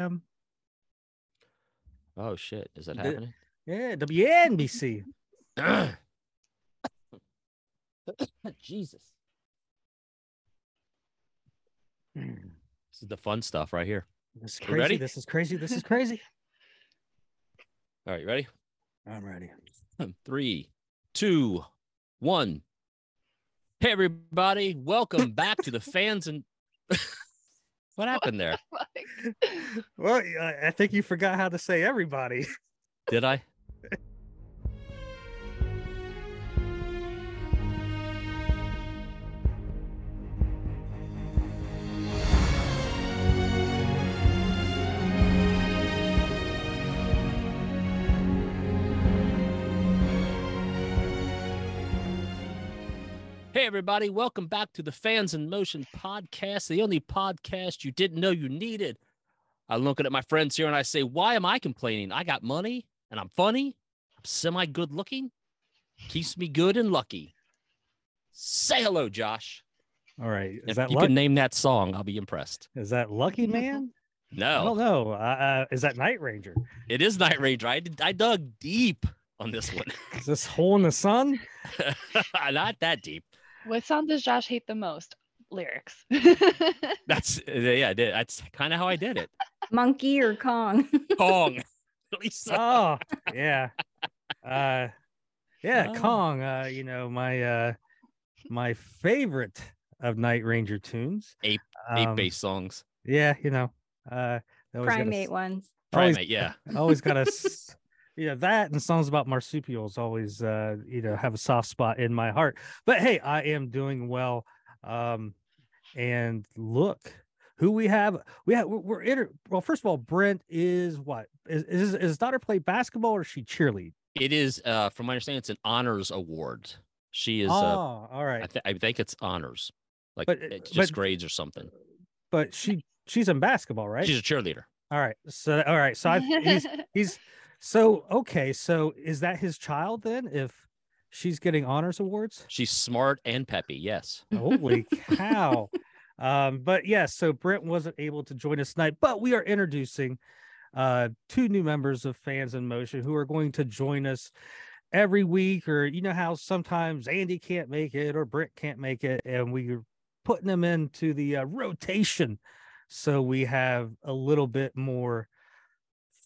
Um, Oh shit, is that The- happening? yeah, WNBC. Jesus. This is the fun stuff right here. This is crazy. This is crazy. This is crazy. All right, you ready? I'm ready. Three, two, one. Hey everybody, welcome back to the fans and what happened there? Well, I I think you forgot how to say everybody. Did I? Hey, everybody, welcome back to the Fans in Motion podcast, the only podcast you didn't know you needed. I'm looking at my friends here and I say, Why am I complaining? I got money and I'm funny, I'm semi good looking, keeps me good and lucky. Say hello, Josh. All right. Is If that you luck- can name that song, I'll be impressed. is that Lucky Man? No. I No, don't know. Uh, uh, is that Night Ranger? it is Night Ranger. I, I dug deep on this one. Is this Hole in the Sun? Not that deep. What song does Josh hate the most? Lyrics. That's, uh, yeah, that's kind of how I did it. Monkey or Kong? Kong. Lisa. Oh, yeah. Uh, yeah, Oh. Kong. Uh, you know my uh, my favorite of Night Ranger tunes. Ape- Um, Eight bass songs. Yeah, you know. Uh, they always gotta Primate ones. always- Primate, yeah. always got know that and songs about marsupials always uh you know have a soft spot in my heart but hey i am doing well um and look who we have we have we're, inter- well first of all brent is what is, is is his daughter play basketball or is she cheerlead It is, uh, from my understanding, it's an honors award. She is, oh uh, all right I, th- I think it's honors, like But, uh, it's just but- grades or something. but she she's in basketball right She's a cheerleader. all right so all right so I, he's he's so okay so is that his child then if she's getting honors awards She's smart and peppy. Yes. Holy cow. Um, but yes, so Brent wasn't able to join us tonight, but we are introducing uh two new members of Fans in Motion who are going to join us every week, or you know how sometimes Andy can't make it or Brent can't make it, and we're putting them into the uh, rotation so we have a little bit more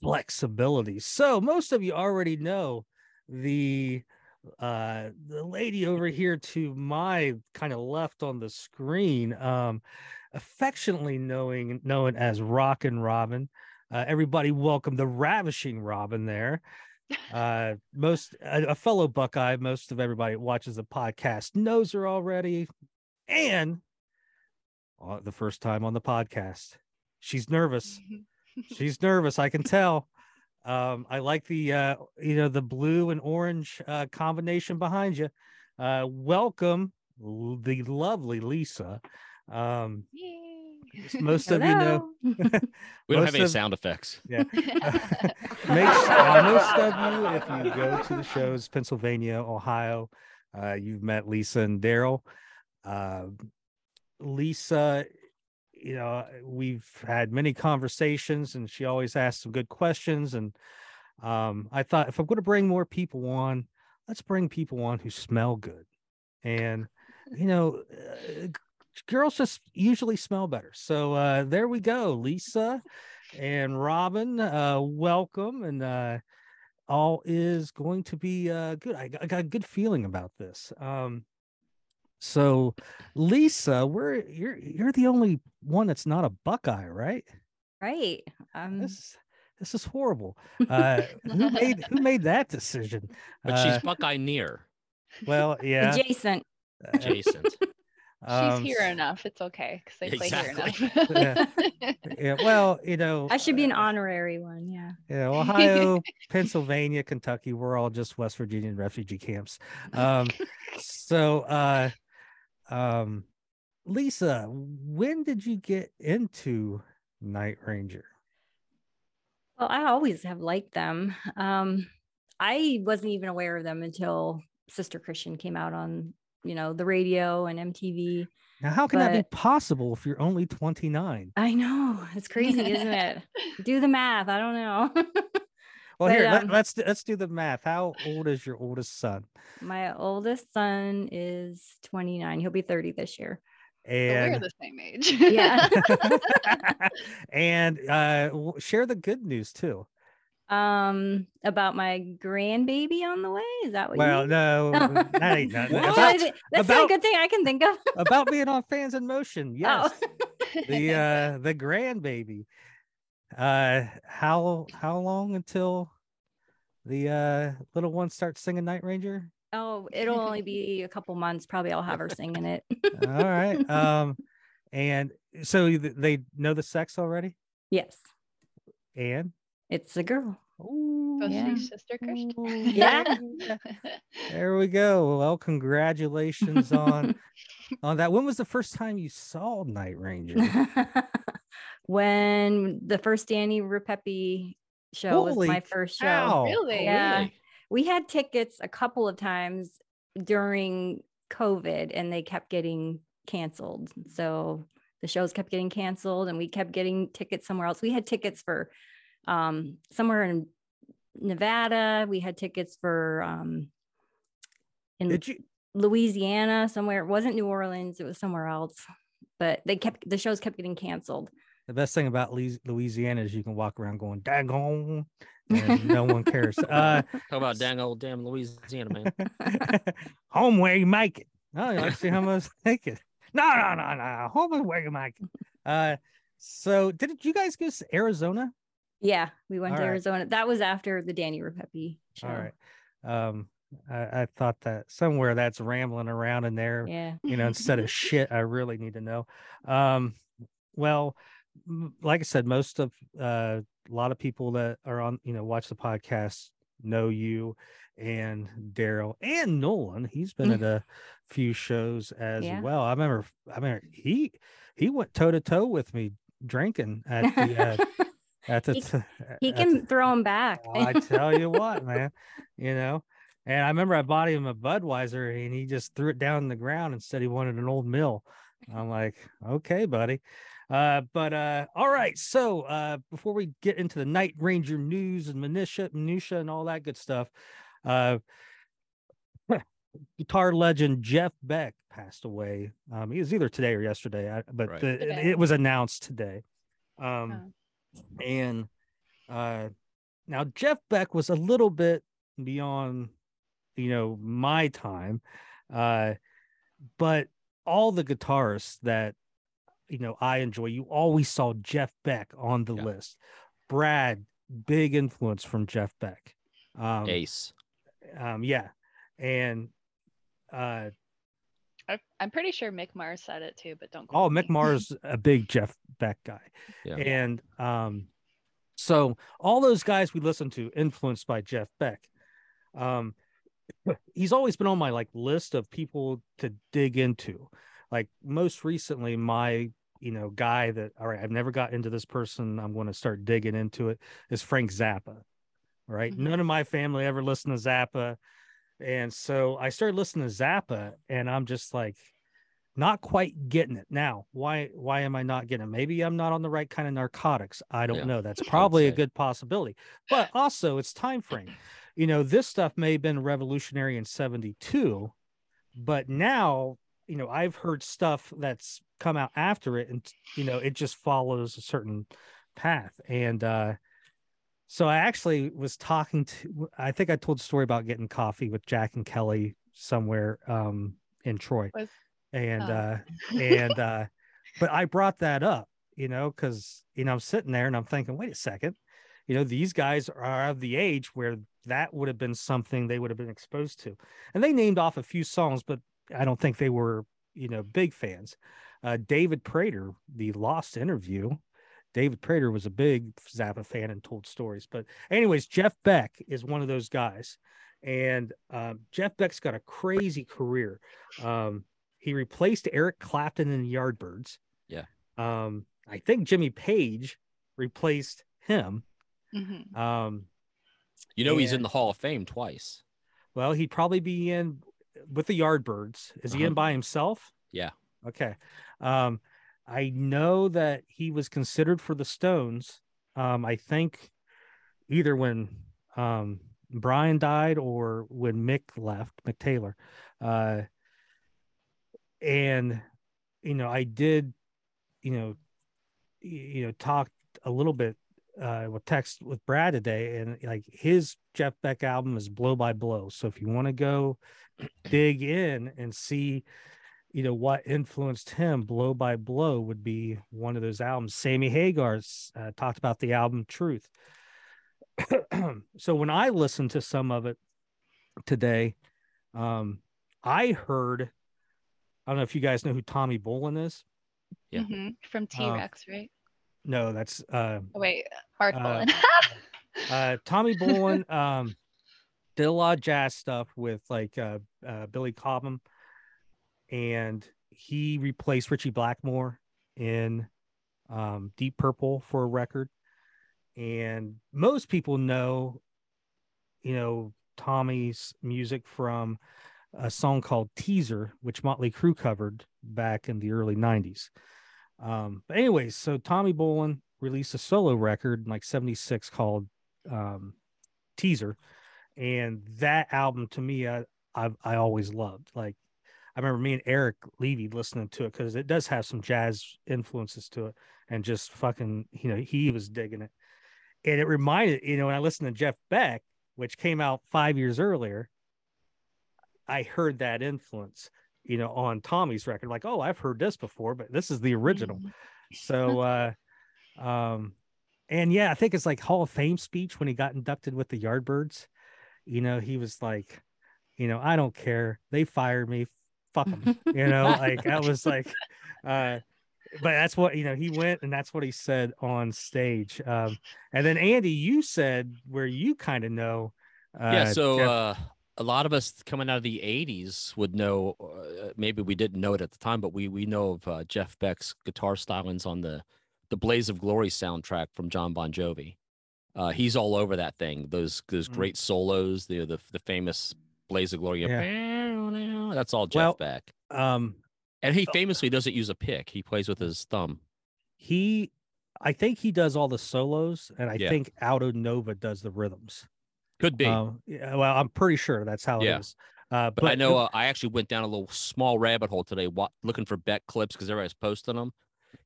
flexibility. So most of you already know the uh the lady over here to my kind of left on the screen um affectionately knowing known as rockin' robin. Uh, everybody welcome the ravishing robin there. Uh most a, a fellow buckeye most of everybody watches the podcast knows her already and uh, the first time on the podcast. She's nervous she's nervous i can tell. Um i like the uh you know the blue and orange uh combination behind you. Uh welcome the lovely lisa. Um Yay. most of you know We don't Most have any of- sound effects. make s- uh, most of you if you go to the shows pennsylvania ohio uh you've met lisa and daryl. Uh lisa you know we've had many conversations and she always asks some good questions and um i thought if i'm going to bring more people on let's bring people on who smell good. And you know uh, girls just usually smell better. So uh there we go lisa and robin uh welcome and uh all is going to be uh good. I, got- I got a good feeling about this. Um so lisa we're you're you're the only one that's not a buckeye right right. Um, this this is horrible uh who made who made that decision But Uh, she's Buckeye near well yeah adjacent. uh, adjacent. She's um, here enough. It's okay because they play Exactly. here enough. yeah well you know I should be an uh, honorary one. Yeah. Yeah, Ohio, Pennsylvania, Kentucky, we're all just West Virginian refugee camps. Um, so uh um Lisa, when did you get into Night Ranger? Well, I always have liked them. Um, I wasn't even aware of them until Sister Christian came out on, you know, the radio and MTV. Now, how can that be possible if you're only 29? I know it's crazy, isn't it? Do the math. I don't know. Well, But, here um, let, us let's do the math. How old is your oldest son? My oldest son is 29. He'll be 30 this year. So we're And the same age. Yeah. and uh, share the good news too. Um, about my grandbaby on the way. Is that what you Well, mean? no, that ain't nothing. What? That's, About, the- that's about- only good thing I can think of. about being on Fans in Motion. Yes, Oh. the uh, the grandbaby. Uh, how how long until the uh little one starts singing Night Ranger? Oh, it'll only be a couple months. Probably I'll have her singing it. All right. Um, and so they know the sex already, yes, and it's a girl. Supposed to Yeah. sister Christian. Yeah. There we go. Well, congratulations on on that. When was the first time you saw Night Ranger? When the first Danny Repepi show was my first show. cow. really? Yeah. Really? We had tickets a couple of times during COVID and they kept getting canceled. So the shows kept getting canceled and we kept getting tickets somewhere else. We had tickets for um, somewhere in Nevada. We had tickets for um, in Did you? Louisiana somewhere. It wasn't New Orleans, it was somewhere else. But they kept the shows kept getting canceled. The best thing about Louisiana is you can walk around going daggone, and no one cares. Uh, Talk about dang old damn Louisiana, man. home where you make it. Oh, you like to see how much make it? No, no, no, no. Home is where you make it. Uh, so did you guys go to Arizona? Yeah, we went All to right. Arizona. That was after the Danny Repepi show. All right. Um, I, I thought that somewhere that's rambling around in there, Yeah. you know, instead of shit, I really need to know. Um, well, m- like I said, most of uh, a lot of people that are on, you know, watch the podcast know you and Daryl and Nolan. He's been at a few shows as Yeah. well. I remember, I remember he he went toe to toe with me drinking at the uh, at the He- t- he at the- can throw him back. I tell you what, man, you know. And I remember I bought him a Budweiser and he just threw it down on the ground and said he wanted an old mill. I'm like, okay, buddy. Uh, but uh, all right. So uh, before we get into the Night Ranger news and minutia, minutia and all that good stuff, uh, guitar legend Jeff Beck passed away. Um, he was either today or yesterday, but Right. the- it, Today. it was announced today. Um, Oh. and uh now jeff beck was a little bit beyond you know my time uh but all the guitarists that you know i enjoy you always saw jeff beck on the Yeah. list brad big influence from jeff beck um, Ace. um yeah and uh I- I'm pretty sure Mick Mars said it too, but don't. Oh, quote Mick me. Mars, a big Jeff Beck guy. Yeah. And um, so all those guys we listen to influenced by Jeff Beck. Um, he's always been on my like list of people to dig into. Like most recently, my you know guy that all right, I've never got into this person. I'm going to start digging into it. Is Frank Zappa. Right. Mhm. None of my family ever listened to Zappa. And so I started listening to Zappa, and I'm just like, not quite getting it now why why am i not getting it maybe i'm not on the right kind of narcotics i don't Yeah, know that's probably a good possibility but also it's time frame you know this stuff may have been revolutionary in 72 but now you know i've heard stuff that's come out after it and you know it just follows a certain path. And uh so i actually was talking to i think i told a story about getting coffee with jack and kelly somewhere um in troy. Was- and Oh. uh and uh but i brought that up you know because you know i'm sitting there and i'm thinking wait a second. You know these guys are of the age where that would have been something they would have been exposed to. And they named off a few songs but i don't think they were you know big fans uh david prater the lost interview david prater was a big zappa fan and told stories but anyways jeff beck is one of those guys and um, jeff beck's got a crazy career um, he replaced Eric Clapton in the Yardbirds. Yeah. Um, I think Jimmy Page replaced him. Mhm. Um, You know he's in the Hall of Fame twice. well, he'd probably be in with the Yardbirds. Is he in Uh-huh. by himself? Yeah. Okay. Um, I know that he was considered for the Stones. Um, I think either when um Brian died or when Mick left, Mick Taylor. Uh, and you know, I did, you know, you know, talk a little bit uh with text with Brad today, and like his Jeff Beck album is blow by blow. So if you want to go dig in and see you know what influenced him blow by blow would be one of those albums sammy hagar's uh, talked about the album truth so when i listened to some of it today um i heard i don't know if you guys know who tommy bolin is Yeah. Mhm, From T Rex, right? no that's uh Oh, wait, Marc uh, Bolan. uh tommy bolin um did a lot of jazz stuff with like uh, uh billy cobham and he replaced ritchie blackmore in um deep purple for a record. And most people know you know tommy's music from a song called teaser which motley crue covered back in the early 90s um but anyways so tommy bolin released a solo record in like 76 called um teaser. And that album to me i i, I always loved. Like i remember me and eric levy listening to it because it does have some jazz influences to it and just fucking you know he was digging it. And it reminded you know when i listened to jeff beck which came out five years earlier i heard that influence you know on tommy's record. Like oh i've heard this before but this is the original. Mhm. so uh um and yeah i think it's like hall of fame speech when he got inducted with the yardbirds. You know he was like you know i don't care. They fired me fuck him. you know like that was like uh but that's what you know he went and that's what he said on stage um and then andy you said where you kind of know uh yeah. So Jeff- uh, a lot of us coming out of the '80s would know. Uh, maybe we didn't know it at the time, but we we know of uh, Jeff Beck's guitar stylings on the the Blaze of Glory soundtrack from Jon Bon Jovi. Uh, he's all over that thing. Those those Mm. great solos, the the the famous Blaze of Glory. That's all Jeff Well, Beck. um And he famously doesn't use a pick. He plays with his thumb. he i think he does all the solos and i Yeah. think Aldo Nova does the rhythms Could be. Um, yeah, well, I'm pretty sure that's how Yeah. it is. Uh, but, I know uh, I actually went down a little small rabbit hole today wa- looking for Beck clips because everybody's posting them.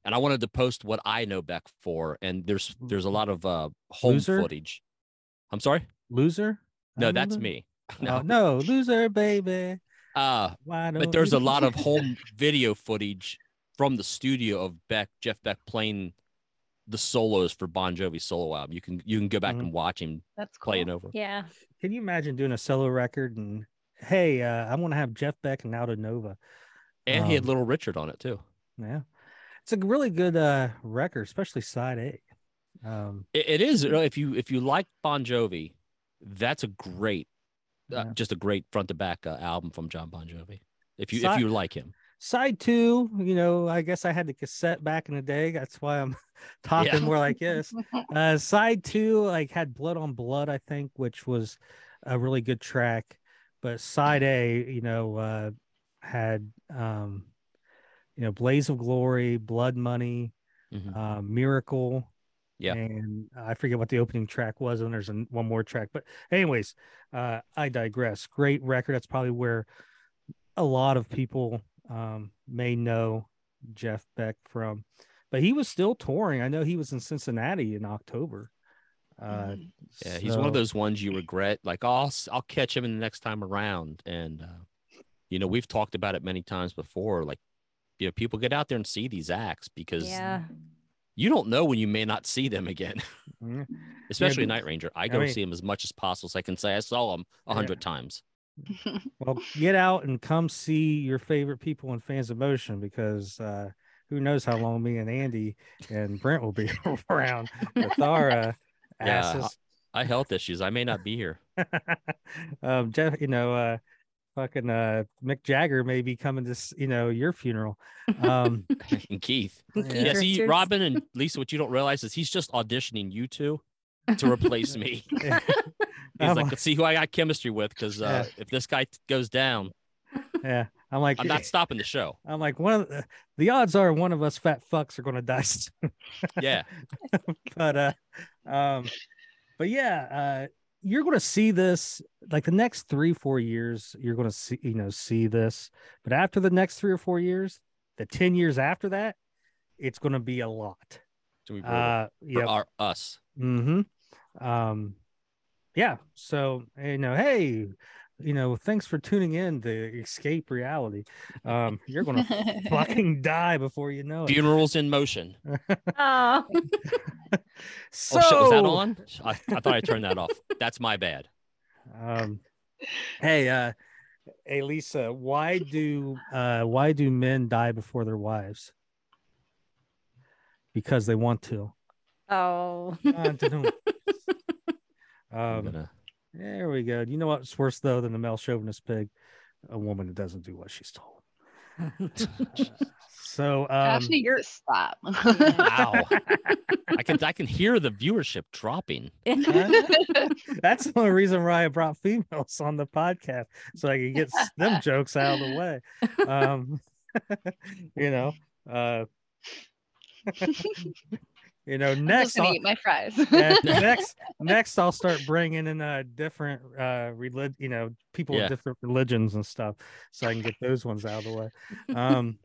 And I wanted to post what I know Beck for. And there's there's a lot of uh, home Loser? footage. I'm sorry? loser. No, that's me. No, No. no, loser, baby. Uh, but there's a lot of home video footage from the studio of Beck, Jeff Beck playing the solos for Bon Jovi solo album. You can you can go back Mhm. and watch him That's cool. playing over. Yeah. Can you imagine doing a solo record and hey, uh, I want to have Jeff Beck and Aldo Nova. And he had Um, Little Richard on it too. Yeah, it's a really good uh record, especially side A. Um, It, it is if you if you like Bon Jovi, that's a great, uh, Yeah. just a great front to back uh, album from Jon Bon Jovi. If you Si- if you like him, side two, you know, I guess I had the cassette back in the day. That's why I'm talking Yeah. more like this. uh side two like had blood on blood i think which was a really good track but side a you know uh had um you know blaze of glory blood money Mhm. um miracle Yeah. and i forget what the opening track was and there's an, one more track but anyways uh i digress great record that's probably where a lot of people um may know jeff beck from but he was still touring i know he was in cincinnati in october uh Mhm. yeah, he's one of those ones you regret. Like, oh, I'll s- I'll catch him in the next time around. And uh, you know, we've talked about it many times before. Like, you know, people get out there and see these acts because Yeah. You don't know when you may not see them again. yeah. Especially but- Night Ranger. I go mean- see him as much as possible, so I can say I saw him a Yeah. hundred times. Well, get out and come see your favorite people and Fans of Motion because uh, who knows how long me and Andy and Brent will be around with our uh, Yeah, asses. I health issues. I may not be here. um, Jeff, you know, uh, fucking uh, Mick Jagger may be coming to, you know, your funeral. Um, and Keith. Yeah. Yeah, see, Robin and Lisa, what you don't realize is he's just auditioning you two to replace me. He's I'm like, let's see who I got chemistry with, because uh, Yeah. if this guy t- goes down, yeah, I'm like, I'm not stopping the show. I'm like, one of the, the odds are one of us fat fucks are going to die soon. Yeah. but uh, um, but yeah, uh, you're going to see this like the next three, four years. You're going to see, you know, see this. But after the next three or four years, the ten years after that, it's going to be a lot. To be. Uh, yeah. our us. Mm-hmm. Um, yeah. So you know, hey, you know, thanks for tuning in to Escape Reality. Um, you're gonna fucking die before you know it. Funerals in motion. Oh, So, oh shit, was that on? I, I thought I turned that off. That's my bad. Um, hey, uh, hey, Lisa, why do uh, why do men die before their wives? Because they want to. oh. I'm um, gonna there we go. You know what's worse though than the male chauvinist pig? A woman who doesn't do what she's told. So, um, Josh needs to stop. Ow. I can I can hear the viewership dropping. that's the only reason why I brought females on the podcast so I could get them jokes out of the way. Um, you know, uh, you know, next, I'll, eat my fries. next, next, I'll start bringing in uh different uh relig- you know, people Yeah. with different religions and stuff, so I can get those ones out of the way. Um,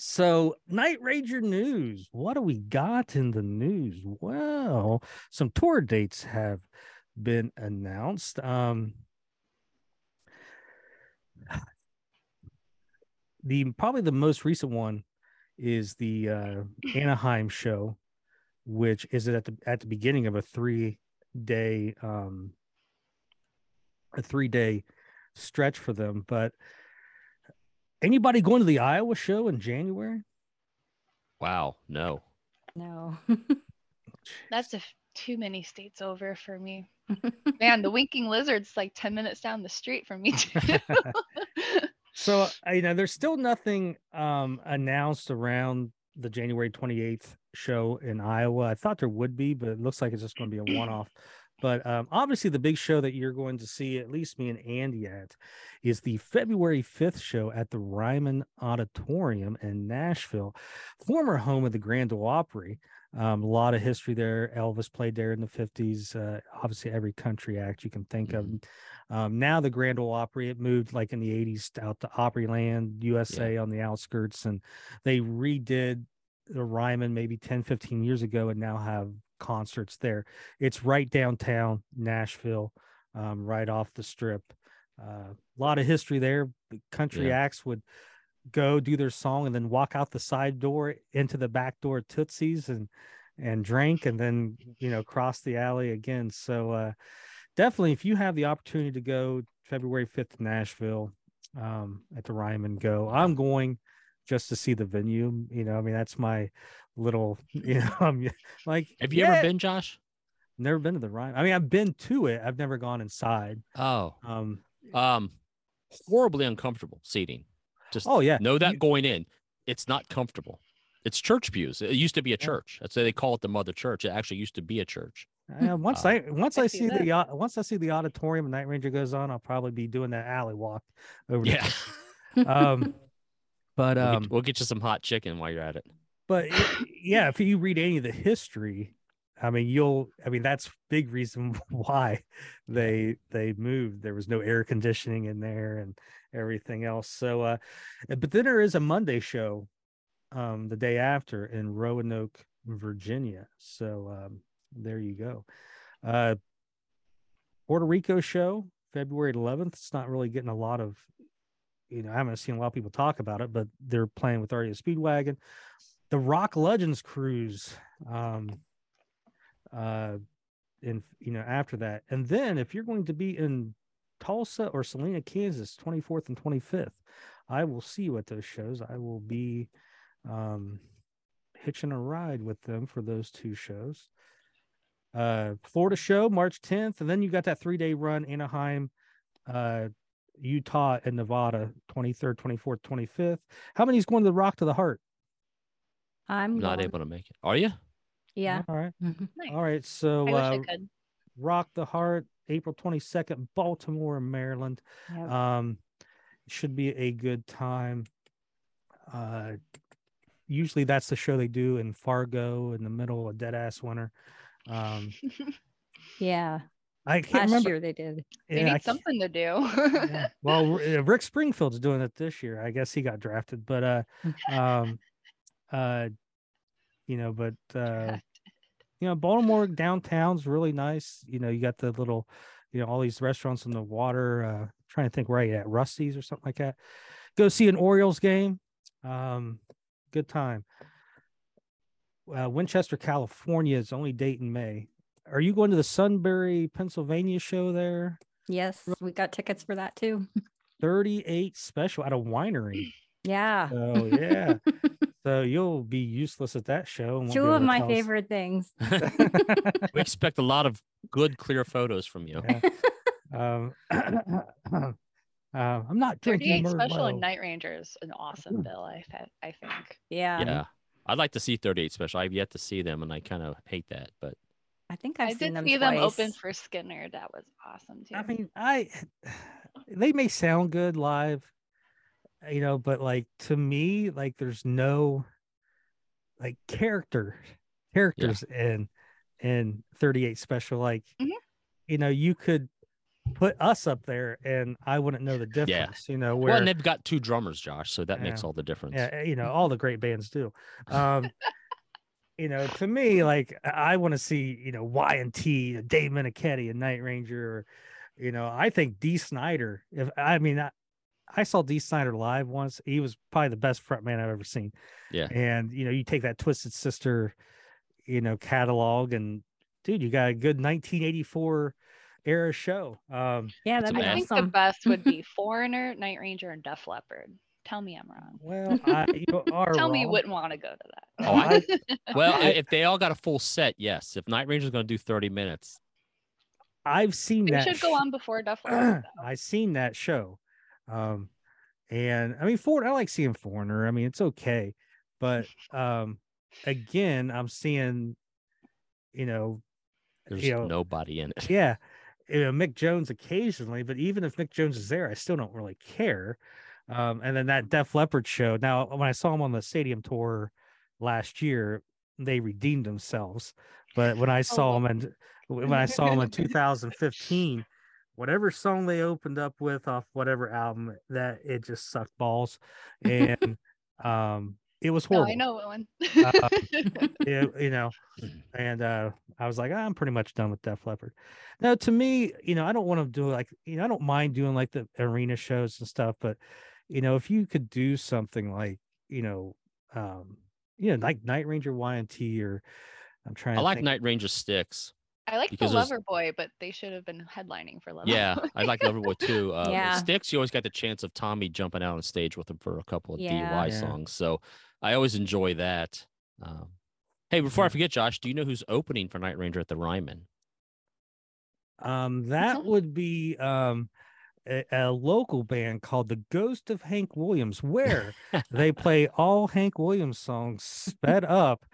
so Night Ranger news. What do we got in the news? Well, some tour dates have been announced. Um, the probably the most recent one is the uh, Anaheim show, which is it at the at the beginning of a three day um, a three day stretch for them. But anybody going to the Iowa show in January? Wow. No. no. That's a f- too many states over for me. Man, the Winking Lizard's like 10 minutes down the street from me too. So uh, you know, there's still nothing um announced around the January 28th show in Iowa. I thought there would be, but it looks like it's just going to be a one-off. But um, obviously, the big show that you're going to see, at least me and Andy at, is the February 5th show at the Ryman Auditorium in Nashville, former home of the Grand Ole Opry. Um, a lot of history there. Elvis played there in the 50s. Uh, obviously, every country act you can think of. Um, now the Grand Ole Opry, it moved like in the 80s out to Opryland, USA on the outskirts, and they redid the Ryman maybe 10, 15 years ago and now have concerts there. It's right downtown Nashville, um, right off the strip. Uh, a lot of history there. The country Yeah. acts would go do their song and then walk out the side door into the back door Tootsie's and and drink and then you know cross the alley again. So uh definitely if you have the opportunity to go February 5th to Nashville um at the Ryman go. I'm going just to see the venue. You know, I mean that's my little you know I'm like Have you yeah, ever been, Josh? never been to the Ryman. I mean I've been to it. I've never gone inside. Oh. Um Um horribly uncomfortable seating. Just oh yeah. know that You- going in. It's not comfortable. It's church pews. It used to be a Yeah. church. That's why they call it the mother church. It actually used to be a church. Uh, once Uh, I once I I, see see the au- once I see the auditorium Night Ranger goes on, I'll probably be doing that alley walk over. to Yeah. um but we'll, um get, we'll get you some hot chicken while you're at it. but it- yeah if you read any of the history i mean you'll i mean that's big reason why they they moved. There was no air conditioning in there and everything else. So uh but then there is a monday show um the day after in roanoke virginia. So um there you go. Uh puerto rico show february 11th it's not really getting a lot of you know i haven't seen a lot of people talk about it but they're playing with REO speedwagon. The rock legends cruise um uh in you know after that and then if you're going to be in tulsa or salina kansas 24th and 25th i will see you at those shows i will be um hitching a ride with them for those two shows uh florida show march 10th and then you got that three day run anaheim uh utah and nevada 23rd 24th 25th how many's going to the rock to the heart I'm Not going. able to make it. Are you? Yeah. all right Mhm. Nice. all right so I wish uh I could. Rock the Heart, April 22nd, Baltimore, Maryland. Yep. Um, should be a good time. Uh, usually that's the show they do in Fargo in the middle of dead ass winter. Um, Yeah. I can't Last remember. year they did. they yeah, I need can't- something to do. yeah. Well, R- uh, Rick Springfield's doing it this year. I guess he got drafted, but uh, um, uh, you know, but uh, you know, Baltimore downtown's really nice. You know, you got the little, you know, all these restaurants on the water. Uh, trying to think where you at Rusty's or something like that. Go see an Orioles game. Um, good time. Uh, Winchester, California is only date in May. Are you going to the Sunbury, Pennsylvania show there? Yes, we got tickets for that too. 38 special at a winery. Yeah. So yeah. so you'll be useless at that show. and Two of my tell us- favorite things. we expect a lot of good, clear photos from you. Yeah. um, uh, I'm not drinking 38 special and Merlot. Night Ranger is an awesome bill. I I think. Yeah. Yeah. I'd like to see 38 special. I've yet to see them and I kind of hate that, but I think i I've seen did them see twice. them open for Skynyrd. That was awesome too. I mean, I they may sound good live, you know, but like to me, like there's no like character characters in in 38 special. Like, Mhm. you know, you could put us up there and I wouldn't know the difference, you know, where well, and they've got two drummers, Josh, so that makes all the difference. yeah, you know, all the great bands do. Um, you know, to me, like I want to see, you know, Y and T, Dave Meniketti, and Night Ranger, or, you know, I think Dee Snider. If I mean, I, I saw Dee Snider live once. He was probably the best frontman I've ever seen. Yeah. And you know, you take that Twisted Sister, you know, catalog, and dude, you got a good 1984 era show. Um, Yeah, It's that'd a be I band. think the best would be Foreigner, Night Ranger, and Def Leppard. Tell me I'm wrong. well, I, you are Tell me you wouldn't want to go to that. Oh, I- Well, I- if they all got a full set, yes. If Night Ranger's going to do 30 minutes, I've seen They that. should go on before Def Leppard. though. I seen that show. Um and I mean for I like seeing Foreigner. I mean it's okay. But um again, I'm seeing you know there's you know, nobody in it. yeah, you know, Mick Jones occasionally, but even if Mick Jones is there, I still don't really care. Um, and then that Def Leppard show. Now, when I saw him on the stadium tour last year, they redeemed themselves. But when I saw well. him and when I saw him in 2015, whatever song they opened up with off whatever album, that it just sucked balls, and um, it was No, horrible I know one. Uh, you, you know and uh i was like i'm pretty much done with def leppard now to me you know i don't want to do like you know i don't mind doing like the arena shows and stuff but you know if you could do something like you know um you know like night ranger y&t or i'm trying I to like think- Night Ranger styx. I like Because the there's- Lover Boy, but they should have been headlining for Lover Yeah, Boy. I like Loverboy too. Uh, Yeah. Styx, you always got the chance of Tommy jumping out on stage with him for a couple of Yeah. DUI Yeah. songs. So I always enjoy that. Um, hey, before I forget, Josh, do you know who's opening for Night Ranger at the Ryman? um that would be um a, a local band called the ghost of hank williams where they play all Hank Williams songs sped up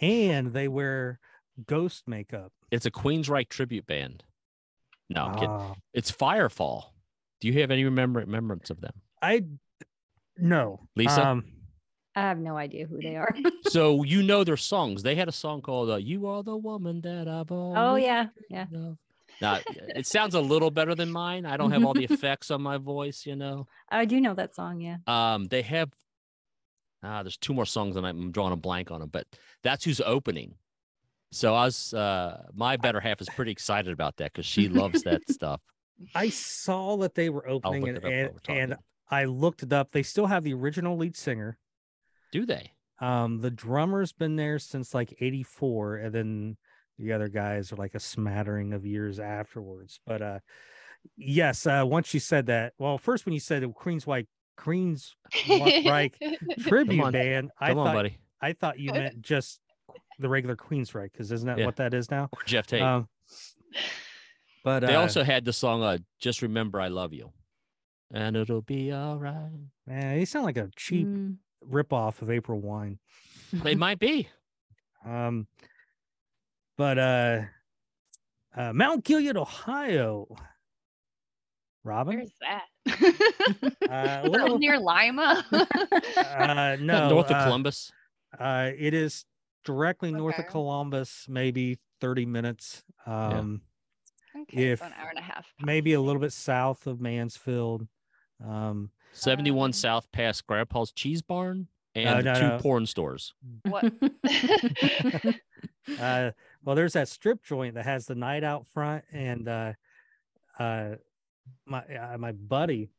and they wear ghost makeup. It's a Queensryche tribute band. No, I'm kidding. Ah, It's Firefall. Do you have any remember remembrance of them? I no. Lisa? Um, I have no idea who they are. so you know their songs. They had a song called uh, "You Are the Woman That I've Always oh yeah, yeah. Loved." Now, it sounds a little better than mine. I don't have all the effects on my voice, you know. I do know that song. Yeah. Um, they have ah, there's two more songs and I'm drawing a blank on them, but that's who's opening. So I was uh my better half is pretty excited about that because she loves that stuff. I saw that they were opening and, it and, and I looked it up. They still have the original lead singer. Do they? Um, the drummer's been there since like 84, and then the other guys are like a smattering of years afterwards. But uh yes, uh once you said that, well, first when you said Queen's White Queen's Reich tribute on, band, I Come on, thought buddy. I thought you meant just the regular Queensryche, because isn't that Yeah. what that is now? Or Geoff Tate. Um, but they uh, also had the song uh, "Just Remember I Love You," and it'll be all right. man, they sound like a cheap Mm. ripoff of April Wine. They might be. Um, but uh, uh, Mount Gilead, Ohio. Robin? Where's that? Uh, a that little, near Lima. uh, no, north of uh, Columbus. Uh, it is directly north of Columbus, maybe 30 minutes. Um, okay, if so an hour and a half. maybe a little bit south of Mansfield. Um, 71 um, South past Grandpa's Cheese Barn and no, two no. porn stores. What? uh, well, there's that strip joint that has the night out front, and uh, uh, my uh, my buddy,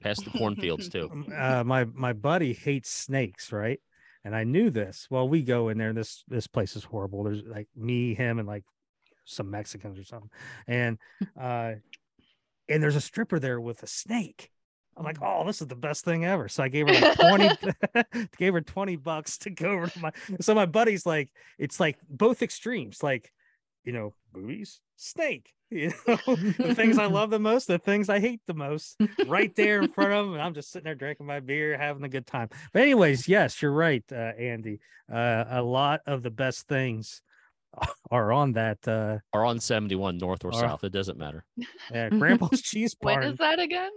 Past the cornfields too. uh, my my buddy hates snakes, right? And I knew this. Well, we go in there. This this place is horrible. There's like me, him, and like some Mexicans or something, and uh, and there's a stripper there with a snake. I'm like, oh, this is the best thing ever. So I gave her like 20, gave her 20 bucks to go over to my. So my buddy's like, it's like both extremes, like, you know, boobies, snake, you know, the things I love the most, the things I hate the most, right there in front of them. And I'm just sitting there drinking my beer, having a good time. But, anyways, yes, you're right, uh, Andy. Uh, a lot of the best things are on that uh, Or on 71 north or Or- south. It doesn't matter. uh, Grandpa's Cheese when Barn. is that again?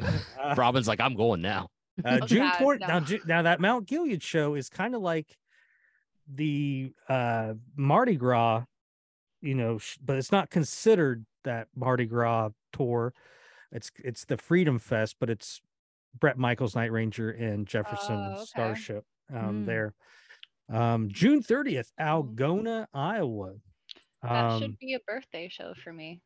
Uh, Robin's like, I'm going now. Uh, Oh, June God, 20, now, now that Mount Gilead show is kind of like the uh Mardi Gras, you know, sh- but it's not considered that Mardi Gras tour. It's it's the Freedom Fest, but it's Bret Michaels Night Ranger and Jefferson Oh, okay. Starship um Mm. there. Um June 30th, Algona, Iowa. That Um should be a birthday show for me.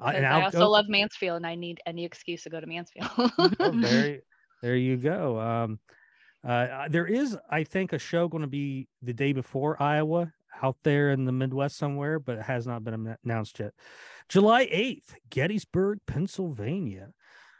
uh, and I also love Mansfield, and I need any excuse to go to Mansfield. Oh, there, there you go. Um, uh, there is, I think, a show going to be the day before Iowa out there in the Midwest somewhere, but it has not been announced yet. July 8th, Gettysburg, Pennsylvania.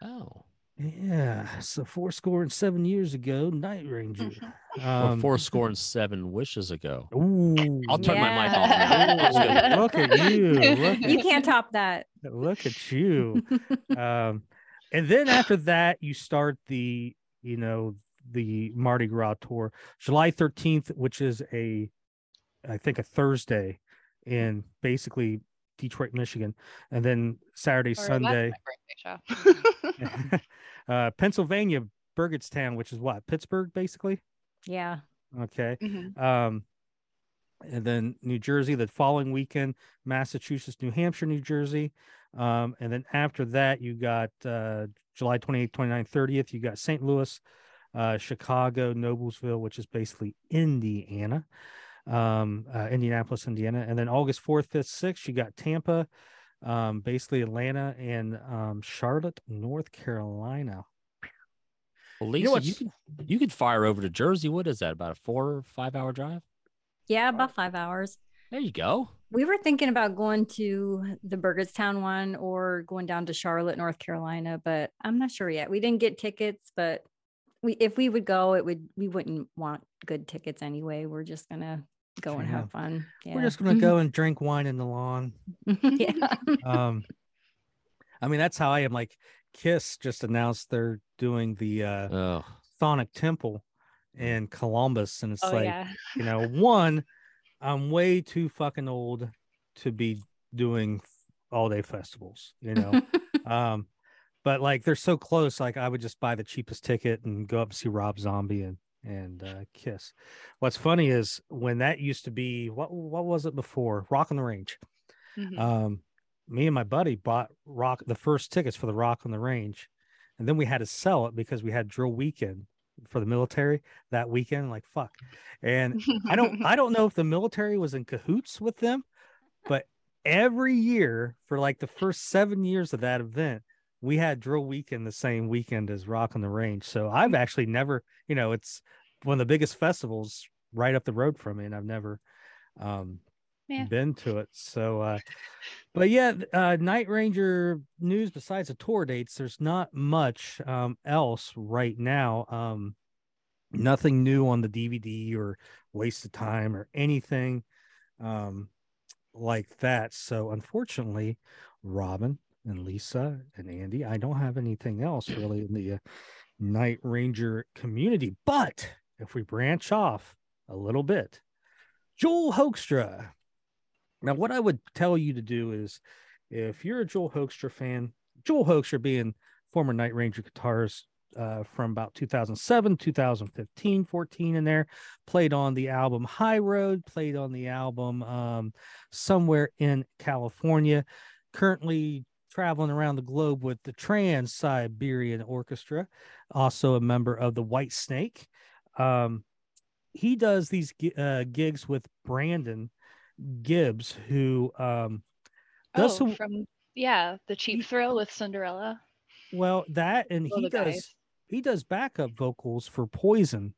Oh. Yeah, so four score and seven years ago, Night Ranger. Or Um, four score and seven wishes ago. Ooh, I'll turn my mic off now. Look at you! Look you at, can't top that. look at you! um, and then after that, you start the, you know, the Mardi Gras tour, July 13th, which is a, I think a Thursday in basically Detroit, Michigan, and then Saturday, Or Sunday, my birthday show. uh, Pennsylvania, Burgettstown, which is what Pittsburgh, basically. Yeah. Okay. Mhm. Um, and then New Jersey the following weekend, Massachusetts, New Hampshire, New Jersey. Um, and then after that, you got uh, July 28th, 29th, 30th, you got St. Louis, uh, Chicago, Noblesville, which is basically Indiana, um, uh, Indianapolis, Indiana. And then August 4th, 5th, 6th, you got Tampa, um, basically Atlanta and um, Charlotte, North Carolina. Well, You know Lisa, you, what's- could you could fire over to Jersey. What is that? About a four or five hour drive? Yeah, about five hours. There you go. We were thinking about going to the Burgettstown one or going down to Charlotte, North Carolina, but I'm not sure yet. We didn't get tickets, but we if we would go, it would we wouldn't want good tickets anyway. We're just gonna go and Yeah. have fun. Yeah. We're just going to go and drink wine in the lawn. yeah. um i mean that's how i am like kiss just announced they're doing the uh Oh, sonic temple in columbus and it's oh like yeah. you know one i'm way too fucking old to be doing all day festivals you know um but like they're so close like i would just buy the cheapest ticket and go up and see rob zombie and and uh kiss. What's funny is when that used to be what what was it before? Rock on the range. Mhm. um me and my buddy bought rock the first tickets for the rock on the range and then we had to sell it because we had drill weekend for the military that weekend like fuck. And i don't i don't know if the military was in cahoots with them but every year for like the first seven years of that event we had drill weekend the same weekend as rock on the range so i've actually never you know it's one of the biggest festivals right up the road from me and i've never um Yeah. been to it so uh but yeah uh night ranger news besides the tour dates there's not much um else right now um nothing new on the dvd or waste of time or anything um like that so unfortunately robin and lisa and andy. I don't have anything else really in the uh, night ranger community but if we branch off a little bit joel hoekstra. Now what i would tell you to do is if you're a joel hoekstra fan Joel Hoekstra being former Night Ranger guitarist uh, from about 2007, 2015, 14 in there, played on the album High Road, played on the album um, Somewhere in California, currently traveling around the globe with the Trans Siberian Orchestra, also a member of the Whitesnake. Um, he does these uh, gigs with Brandon Gibbs, who um, does oh, from yeah, the Cheap Thrill with Cinderella. Well, that and he does guys. he does backup vocals for Poison.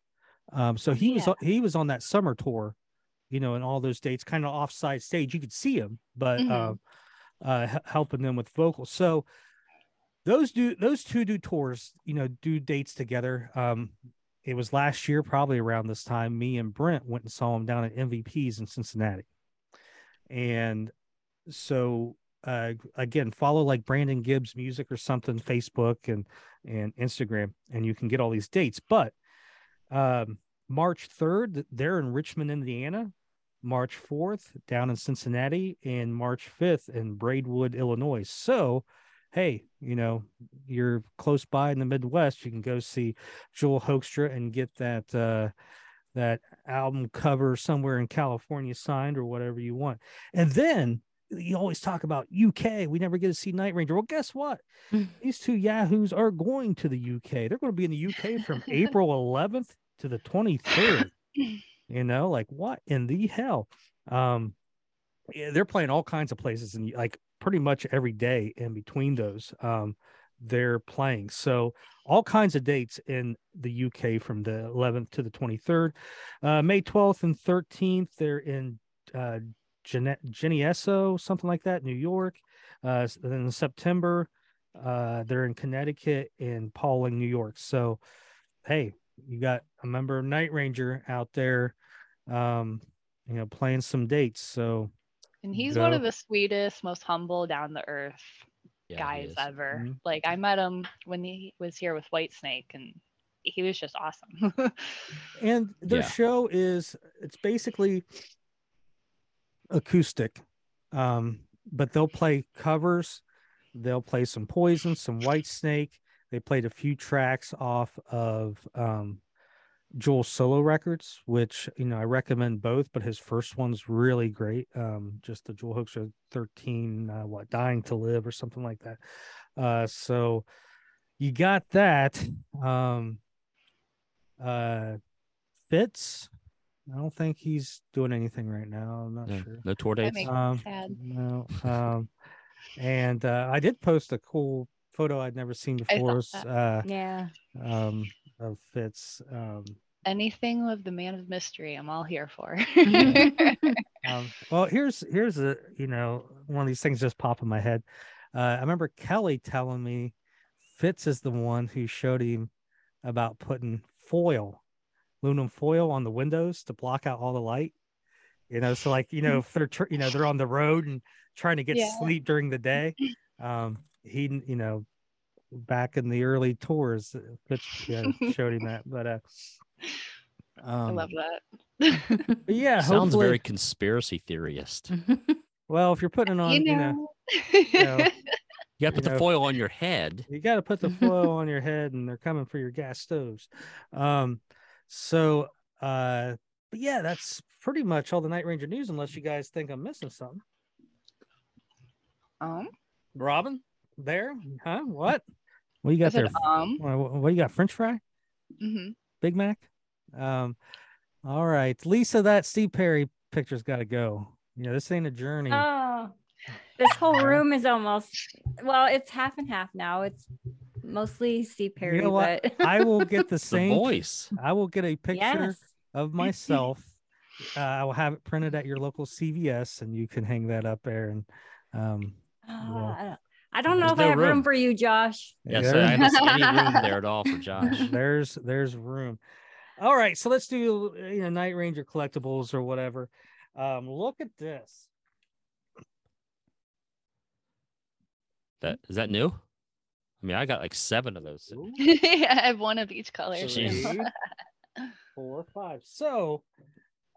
Um, so he yeah. was he was on that summer tour, you know, and all those dates, kind of offside stage. You could see him, but mm-hmm. uh, uh, helping them with vocals. So those do those two do tours, you know, do dates together. Um, it was last year, probably around this time. Me and Brent went and saw him down at MVPs in Cincinnati, and so uh, again, follow like Brandon Gibbs music or something, Facebook and and Instagram, and you can get all these dates. But um, March 3rd, they're in Richmond, Indiana. March 4th, down in Cincinnati, and March 5th in Braidwood, Illinois. So, hey, you know, you're close by in the Midwest, you can go see Joel Hoekstra and get that uh that album cover somewhere in California signed or whatever you want. And then you always talk about UK. We never get to see Night Ranger. Well, guess what? These two Yahoos are going to the UK. They're going to be in the UK from April 11th to the 23rd. You know, like what in the hell? Um, they're playing all kinds of places and like pretty much every day in between those. Um, they're playing. So all kinds of dates in the UK from the 11th to the 23rd. Uh, May 12th and 13th, they're in uh, Gen- Geneseo, something like that, New York. Uh, then in September, uh, they're in Connecticut and Pawling, New York. So, hey, you got a member of Night Ranger out there, um, you know, playing some dates. So, and he's go. one of the sweetest, most humble, down the earth yeah, guys ever. Mm-hmm. Like I met him when he was here with Whitesnake, and he was just awesome. and their yeah. show is it's basically acoustic, um, but they'll play covers. They'll play some Poison, some Whitesnake. They played a few tracks off of um, Joel solo records, which you know I recommend both, but his first one's really great. Um, just the Joel Hoekstra 13, uh, what Dying to Live or something like that. Uh, so you got that. Um, uh, Fitz, I don't think he's doing anything right now. I'm not no, sure. No tour dates. Um, no. Um, and uh, I did post a cool photo I'd never seen before. Uh, yeah. Um, of Fitz. Um, Anything with the man of mystery, I'm all here for. um, well, here's here's a you know one of these things just pop in my head. Uh, I remember Kelly telling me Fitz is the one who showed him about putting foil aluminum foil on the windows to block out all the light. You know, so like you know, if they're tr- you know they're on the road and trying to get yeah. sleep during the day, um, he you know back in the early tours, which yeah, showed him that. But uh, um, I love that. yeah, sounds very conspiracy theorist. well, if you're putting it on, you know, you, know, you got to put the foil on your head. You got to put the foil on your head, and they're coming for your gas stoves. Um, so, uh, but yeah, that's pretty much all the Night Ranger news, unless you guys think I'm missing something. Um, Robin, there, huh? What? What you got there? um, what, what, you got? French fry? Mm-hmm. Big Mac? Um, all right, Lisa, that Steve Perry picture's got to go. You know, this ain't a journey. Oh, this whole room is almost well, it's half and half now. It's mostly Steve Perry. You know but... I will get the same the voice. I will get a picture yes. of myself. uh, I will have it printed at your local CVS, and you can hang that up there. And um, uh, I don't know if no I have room. room. for you, Josh. Yes, I don't see any room there at all for Josh. There's there's room. All right, so let's do you know Night Ranger collectibles or whatever. Um, look at this. That is that new? I mean, I got like seven of those. I have one of each color. Four, five. So,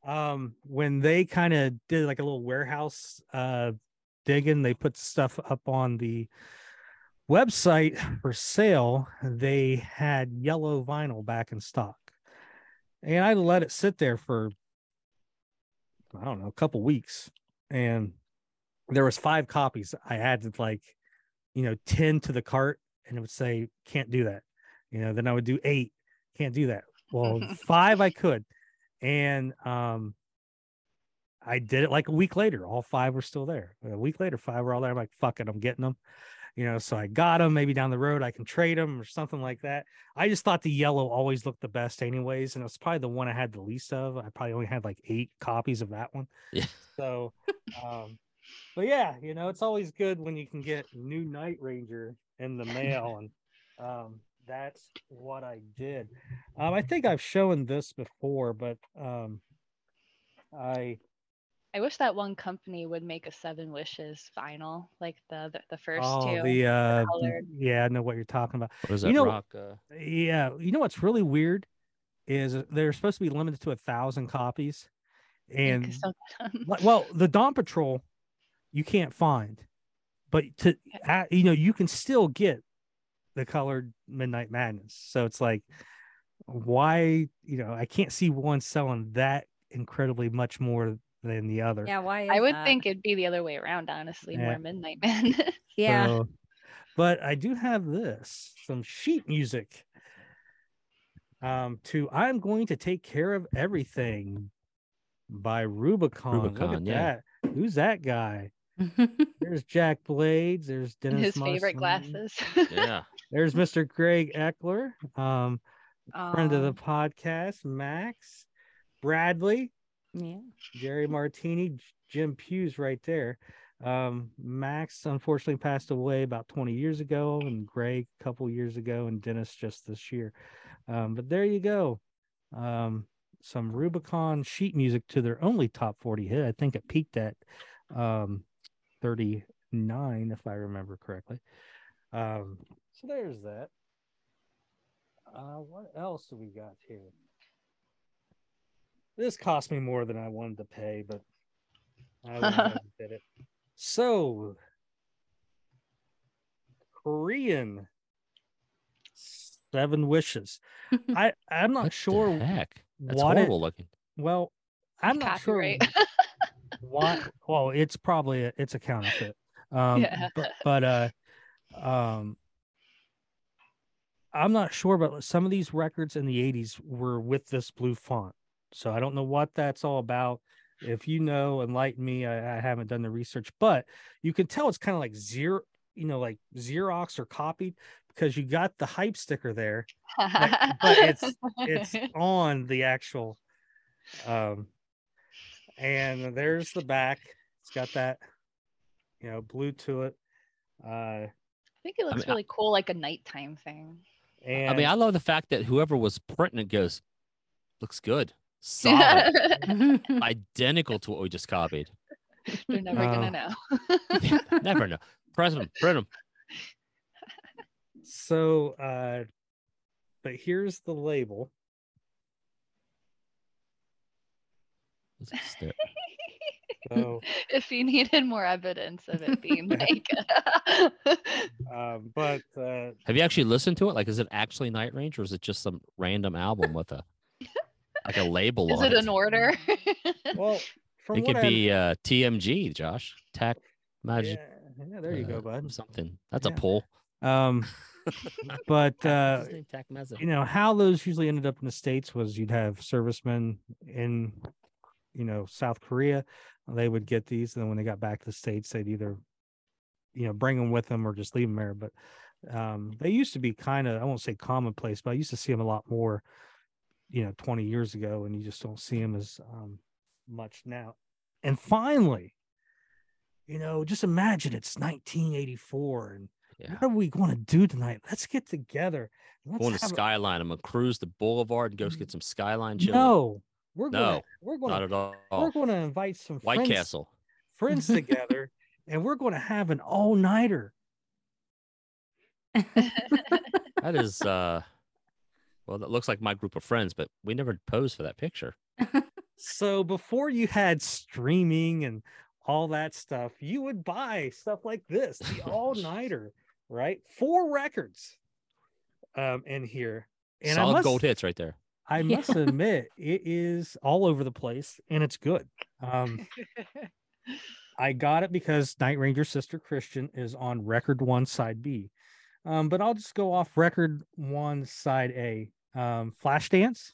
um, when they kind of did like a little warehouse uh digging, they put stuff up on the website for sale, they had yellow vinyl back in stock. And I let it sit there for I don't know, a couple weeks. And there was five copies. I added like, you know, 10 to the cart and it would say, can't do that. You know, then I would do eight, can't do that. Well, five I could. And um I did it like a week later. All five were still there. A week later, five were all there. I'm like, fuck it, I'm getting them. You know, so I got them. Maybe down the road I can trade them or something like that. I just thought the yellow always looked the best, anyways, and it was probably the one I had the least of. I probably only had like eight copies of that one. Yeah. So, um, but yeah, you know, it's always good when you can get new Night Ranger in the mail, and um, that's what I did. Um, I think I've shown this before, but um, I I wish that one company would make a Seven Wishes vinyl, like the the, the first oh, two. the uh, yeah, I know what you're talking about. What is that you know, rock? Uh... Yeah, you know what's really weird is they're supposed to be limited to a thousand copies, and well, the Dawn Patrol you can't find, but to you know you can still get the colored Midnight Madness. So it's like, why you know I can't see one selling that incredibly much more than the other. Yeah, why? I would that? think it'd be the other way around, honestly, Yeah. more Midnight Man. Yeah. So, but I do have this some sheet music. Um, to I'm going to take care of everything by Rubicon. Look Rubicon, at yeah. that. Who's that guy? There's Jack Blades. There's Dennis. His favorite glasses. Yeah. There's Mr. Greg Eckler, um, friend of the Um, podcast, Max, Bradley, yeah. Jerry Martini, Jim Hughes right there. Um, Max unfortunately passed away about 20 years ago, and Greg a couple years ago, and Dennis just this year. Um, but there you go. Um, some Rubicon sheet music to their only top 40 hit. I think it peaked at um 39, if I remember correctly. Um, so there's that. Uh, what else do we got here? This cost me more than I wanted to pay, but I went ahead and did it. So, Korean Seven Wishes. I I'm not What sure The heck. That's what it- horrible looking. well, I'm not sure Copyright. why. Well, it's probably a, it's a counterfeit. Um, Yeah. but but uh, um, I'm not sure, but some of these records in the '80s were with this blue font, so I don't know what that's all about. If you know, enlighten me. I, I haven't done the research, but you can tell it's kind of like zero, you know, like Xerox or copied because you got the hype sticker there, but it's it's on the actual um and there's the back it's got that you know blue to it uh I think it looks mean, I- really cool, like a nighttime thing. and I mean, I love the fact that whoever was printing it goes, looks good. Solid. Identical to what we just copied. They're never Uh, gonna know. Never know. Press them, print them. so uh but here's the label so if you needed more evidence of it being like um but uh Have you actually listened to it? Like, is it actually Night Range or is it just some random album with a like a label is on it it? an order? well from It what could I- be uh, TMG, Josh. Tech Magic. yeah, yeah, there you go uh, bud Something. That's Yeah. a pull. um but uh What's his name? Tech Mezzo. you know how those usually ended up in the states was you'd have servicemen in you know south korea they would get these and then when they got back to the states they'd either you know bring them with them or just leave them there but um they used to be kind of i won't say commonplace but i used to see them a lot more you know 20 years ago and you just don't see them as um much now and finally you know just imagine it's 1984 and Yeah. what are we going to do tonight? Let's get together. Let's Going to Skyline. I'm gonna cruise the boulevard and go get some Skyline chili. No, we're going. No, to We're going. Not at all. We're going to invite some White friends, Castle. friends together, and we're going to have an all nighter. That is uh well, that looks like my group of friends, but we never posed for that picture. So before you had streaming and all that stuff, you would buy stuff like this, the all nighter. right? Four records um in here. And Solid must, gold hits right there. I must admit, it is all over the place and it's good. Um I got it because Night Ranger Sister Christian is on record one, side B. Um, but I'll just go off record one, side A. Um, Flashdance,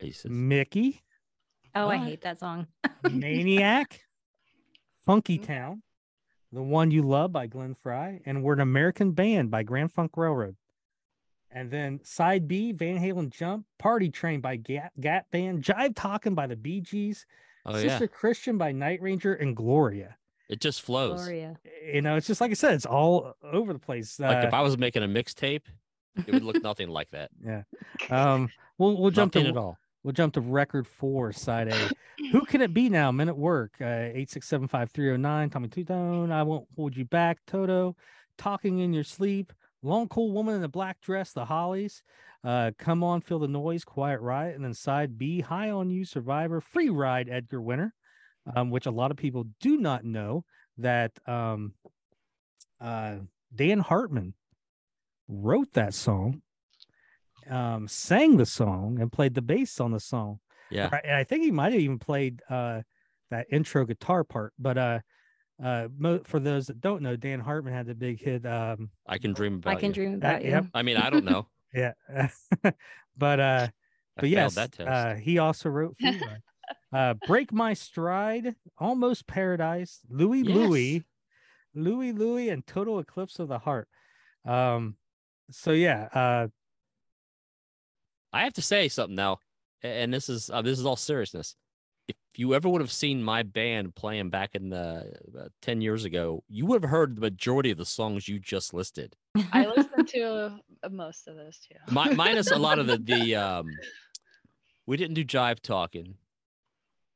Aces. Mickey. Oh, I hate that song. Maniac, Funky Town, The One You Love by Glenn Frey, and We're an American Band by Grand Funk Railroad. And then side B, Van Halen Jump, Party Train by Gat, Gap Band, Jive Talking by the Bee Gees, oh, Sister yeah. Christian by Night Ranger, and Gloria. It just flows. Gloria. You know, it's just like I said, it's all over the place. Like uh, if I was making a mixtape, it would look nothing like that. Yeah. Um, we'll we'll jump to at all. We'll jump to record four, side A. Who can it be now? Men at work, uh, eight six seven five three zero nine. Tommy Tutone. I won't hold you back. Toto, talking in your sleep. Long cool woman in the black dress. The Hollies. Uh, come on, feel the noise. Quiet riot, and then side B. High on you, Survivor. Free ride, Edgar Winter. Um, which a lot of people do not know that um, uh, Dan Hartman wrote that song, um, sang the song, and played the bass on the song. Yeah, and I think he might have even played uh, that intro guitar part. But uh, uh, mo- for those that don't know, Dan Hartman had the big hit. Um, I can dream about. I can you. dream about you. Yep. I mean, I don't know. yeah, but uh, but yes, uh, he also wrote. uh, Break My Stride, Almost Paradise, Louie yes. Louie, Louie Louie, and Total Eclipse of the Heart. Um, so yeah, uh, I have to say something now, and this is uh, this is all seriousness. If you ever would have seen my band playing back in the uh, ten years ago, you would have heard the majority of the songs you just listed. I listened to uh, most of those too. My, minus a lot of the the um, we didn't do jive talking.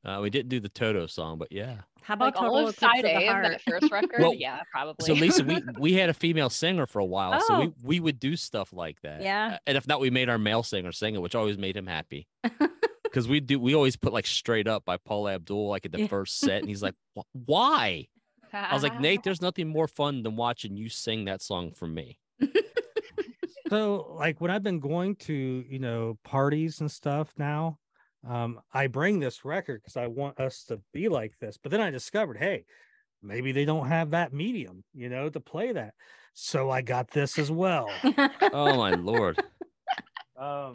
Uh, we didn't do the Toto song, but yeah. How about like all of side A of that first record? well, yeah, probably. So Lisa, we we had a female singer for a while, oh. so we oh. we would do stuff like that. Yeah. And if not, we made our male singer sing it, which always made him happy. Because we do, we always put like "Straight Up" by Paul Abdul like at the yeah. first set, and he's like, "Why?" I was like, Nate, there's nothing more fun than watching you sing that song for me. so, like when I've been going to, you know, parties and stuff now, um, I bring this record because I want us to be like this. But then I discovered, hey, maybe they don't have that medium, you know, to play that. So I got this as well. oh my lord. Um,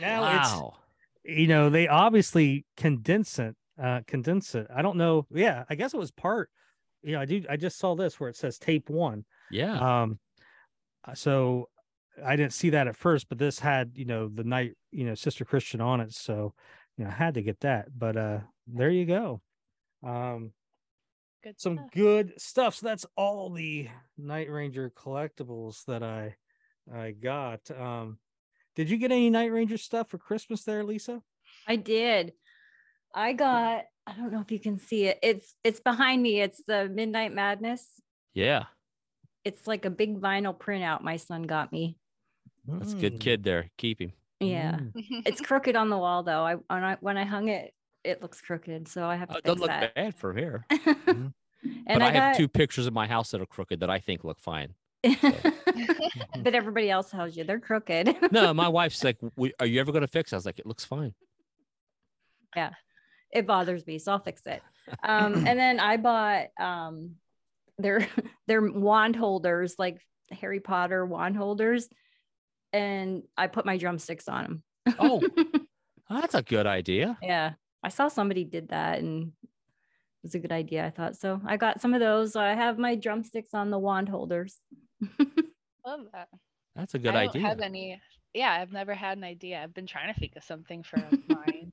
now wow. it's you know they obviously condense it, uh, condense it. I don't know. Yeah, I guess it was part. You know, I do. I just saw this where it says tape one. Yeah. Um, uh, so I didn't see that at first, but this had, you know, the night, you know, Sister Christian on it. So, you know, I had to get that. But uh there you go. Um good some stuff. good stuff. So that's all the Night Ranger collectibles that I I got. Um did you get any Night Ranger stuff for Christmas there, Lisa? I did. I got I don't know if you can see it. It's it's behind me. It's the Midnight Madness. Yeah. It's like a big vinyl printout my son got me. That's a good mm. kid there. Keep him. Yeah. Mm. it's crooked on the wall though. I when I when I hung it, it looks crooked. So I have to. Oh, it doesn't look that. bad from here. mm-hmm. And but I, I have two pictures of my house that are crooked that I think look fine. So. but everybody else tells you they're crooked. no, my wife's like, "Are you ever going to fix?" It? I was like, "It looks fine." Yeah, it bothers me, so I'll fix it. Um, and then I bought um, their their wand holders, like Harry Potter wand holders and I put my drumsticks on them. oh, that's a good idea. Yeah. I saw somebody did that and it was a good idea. I thought so. I got some of those. I have my drumsticks on the wand holders. Love that. That's a good I idea. Don't have any? Yeah, I've never had an idea. I've been trying to think of something for mine.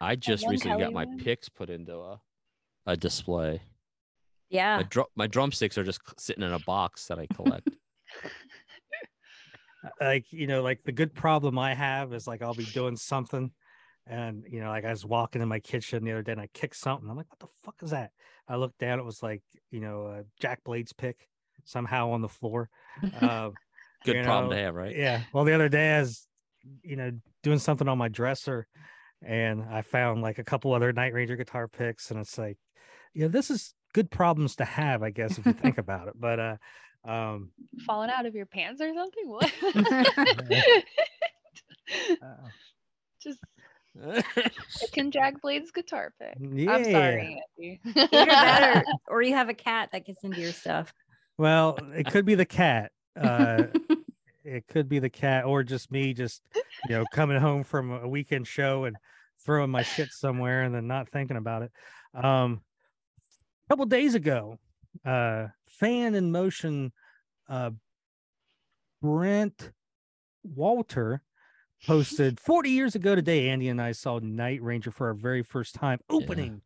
I just recently got my one. picks put into a a display. Yeah. My, dr- my drumsticks are just sitting in a box that I collect like you know like the good problem i have is like i'll be doing something and you know like i was walking in my kitchen the other day and i kicked something. I'm like what the fuck is that? I looked down it was like you know uh, jack blade's pick somehow on the floor. Uh, good problem know, to have right? yeah. Well the other day i was you know doing something on my dresser and i found like a couple other night ranger guitar picks and it's like you know this is good problems to have, I guess, if you think about it. But uh, um, falling out of your pants or something? What? Just can Jack Blade's guitar pick. Yeah. I'm sorry, Andy. Either or, or you have a cat that gets into your stuff. Well, it could be the cat. Uh, it could be the cat, or just me, just you know, coming home from a weekend show and throwing my shit somewhere and then not thinking about it. Um, a couple days ago, uh, fan in motion, uh, Brent Walter posted 40 years ago today. Andy and I saw Night Ranger for our very first time opening yeah.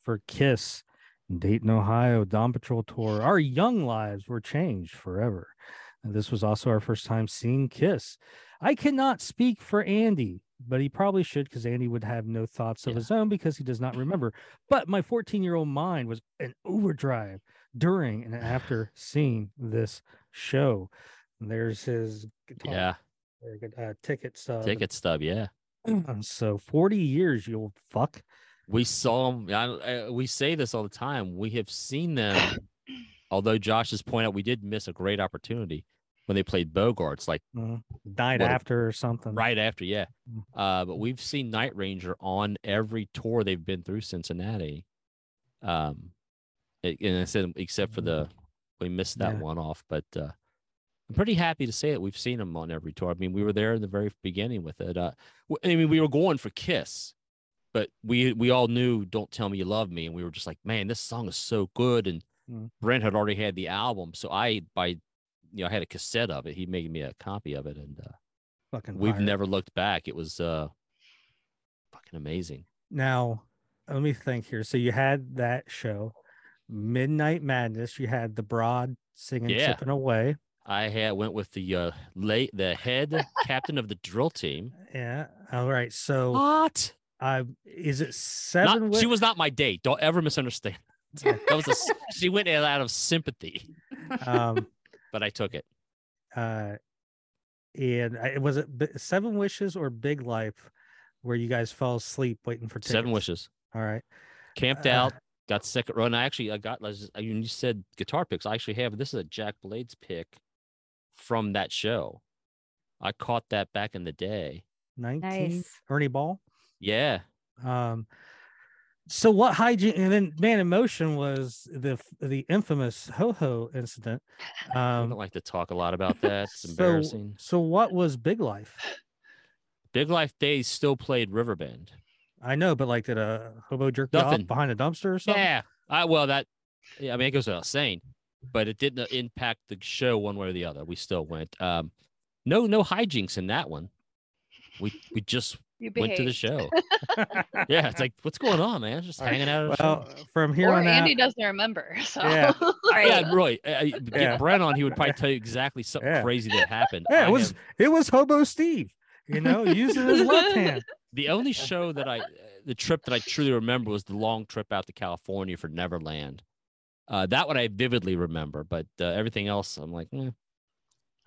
for Kiss in Dayton, Ohio, Dawn Patrol tour. Our young lives were changed forever. And this was also our first time seeing Kiss. I cannot speak for Andy, but he probably should because Andy would have no thoughts of yeah. his own because he does not remember. But my 14 year old mind was an overdrive during and after seeing this show. And there's his guitar. Yeah very good. Uh, ticket stub. Ticket stub, yeah. so 40 years, you old fuck. We saw them. I, I, we say this all the time. We have seen them. although Josh has pointed out we did miss a great opportunity when they played Bogarts, like mm-hmm. died what, after or something. Right after, yeah. Mm. Uh, but we've seen Night Ranger on every tour they've been through Cincinnati. Um, and I said except for the mm. we missed that yeah. one off, but uh, I'm pretty happy to say that we've seen him on every tour. I mean, we were there in the very beginning with it. Uh, I mean, we were going for Kiss, but we we all knew "Don't Tell Me You Love Me," and we were just like, "Man, this song is so good." And mm. Brent had already had the album, so I by you know I had a cassette of it. He made me a copy of it, and uh, fucking we've never looked back. It was uh, fucking amazing. Now, let me think here. So you had that show, Midnight Madness. You had the Broad singing yeah. "Chipping Away." I had went with the uh late the head captain of the drill team. Yeah. All right. So what? Uh, is it seven? Not, she was not my date. Don't ever misunderstand. that was a, she went out of sympathy. Um, but I took it. Uh, and I, was it Seven Wishes or Big Life, where you guys fell asleep waiting for tickets? Seven Wishes. All right. Camped uh, out, got second row, and I actually I got. You said guitar picks. I actually have. This is a Jack Blades pick from that show. I caught that back in the day. 19 nice. Ernie Ball. Yeah. Um so what hygiene and then man in motion was the the infamous ho ho incident. Um I don't like to talk a lot about that. It's so, embarrassing. So what was Big Life? Big Life Days still played Riverbend. I know, but like did a hobo jerk off behind a dumpster or something? Yeah. I well that yeah, I mean it goes without saying but it didn't impact the show one way or the other. We still went. Um, no, no hijinks in that one. We we just went to the show. yeah, it's like what's going on, man? Just hanging out. well, from here or on Andy out, doesn't remember. So yeah, yeah, Roy. Uh, get yeah. Brent on. He would probably tell you exactly something yeah. crazy that happened. Yeah, it I was have... it was Hobo Steve. You know, using his left hand. The only show that I, the trip that I truly remember was the long trip out to California for Neverland. Uh, that one I vividly remember, but uh, everything else, I'm like, eh,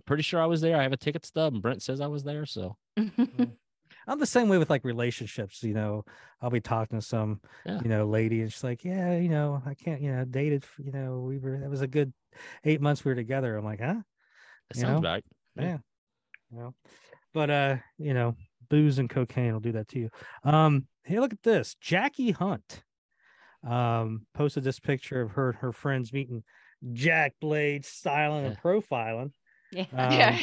pretty sure I was there. I have a ticket stub, and Brent says I was there. So. I'm the same way with like relationships. You know, I'll be talking to some, yeah. you know, lady, and she's like, "Yeah, you know, I can't, you know, dated. You know, we were. It was a good eight months we were together." I'm like, "Huh?" That sounds know? right. Yeah. yeah. You know, but uh, you know, booze and cocaine will do that to you. Um, hey, look at this, Jackie Hunt um, posted this picture of her and her friends meeting Jack Blade, styling yeah. and profiling. Yeah. Um, yeah.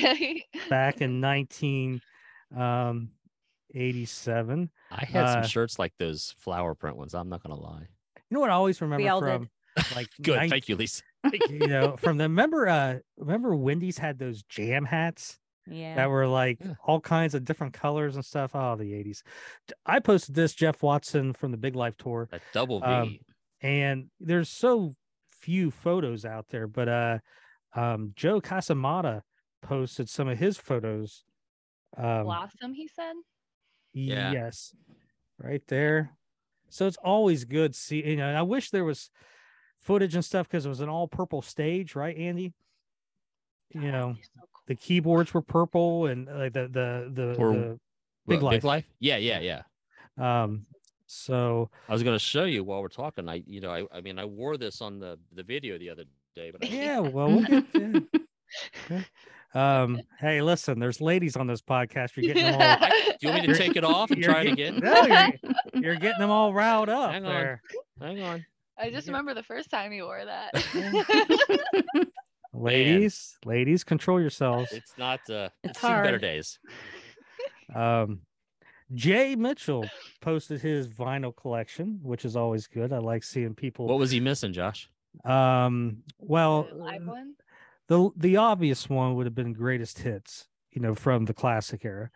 back in 1987. Um, I had uh, some shirts like those flower print ones. I'm not gonna lie. You know what I always remember from did. like good. 19, Thank you, Lisa. you know, from the remember uh remember Wendy's had those jam hats yeah. that were like yeah. all kinds of different colors and stuff. Oh the 80s i posted this jeff watson from the big life tour a double v. um, and there's so few photos out there but uh um joe casamata posted some of his photos um blossom he said? Yeah. yes. Right there. So it's always good see you know i wish there was footage and stuff because it was an all purple stage right andy? You know the keyboards were purple and like the the the, or, the big, life. big life yeah yeah yeah um So I was going to show you while we're talking. I, you know, I, I mean, I wore this on the the video the other day, but I, yeah, well, we'll get yeah. okay. Um, hey, listen, there's ladies on this podcast. You're getting them all. I, do you want me to take it off and try it again? No, you're, you're, getting them all riled up Hang there. On. Hang on. I just remember the first time you wore that. Ladies, Man. ladies, control yourselves. It's not. Uh, it's hard. better days. Um, Jay Mitchell posted his vinyl collection, which is always good. I like seeing people. What was he missing, Josh? Um, well, live one. The the obvious one would have been greatest hits, you know, from the classic era.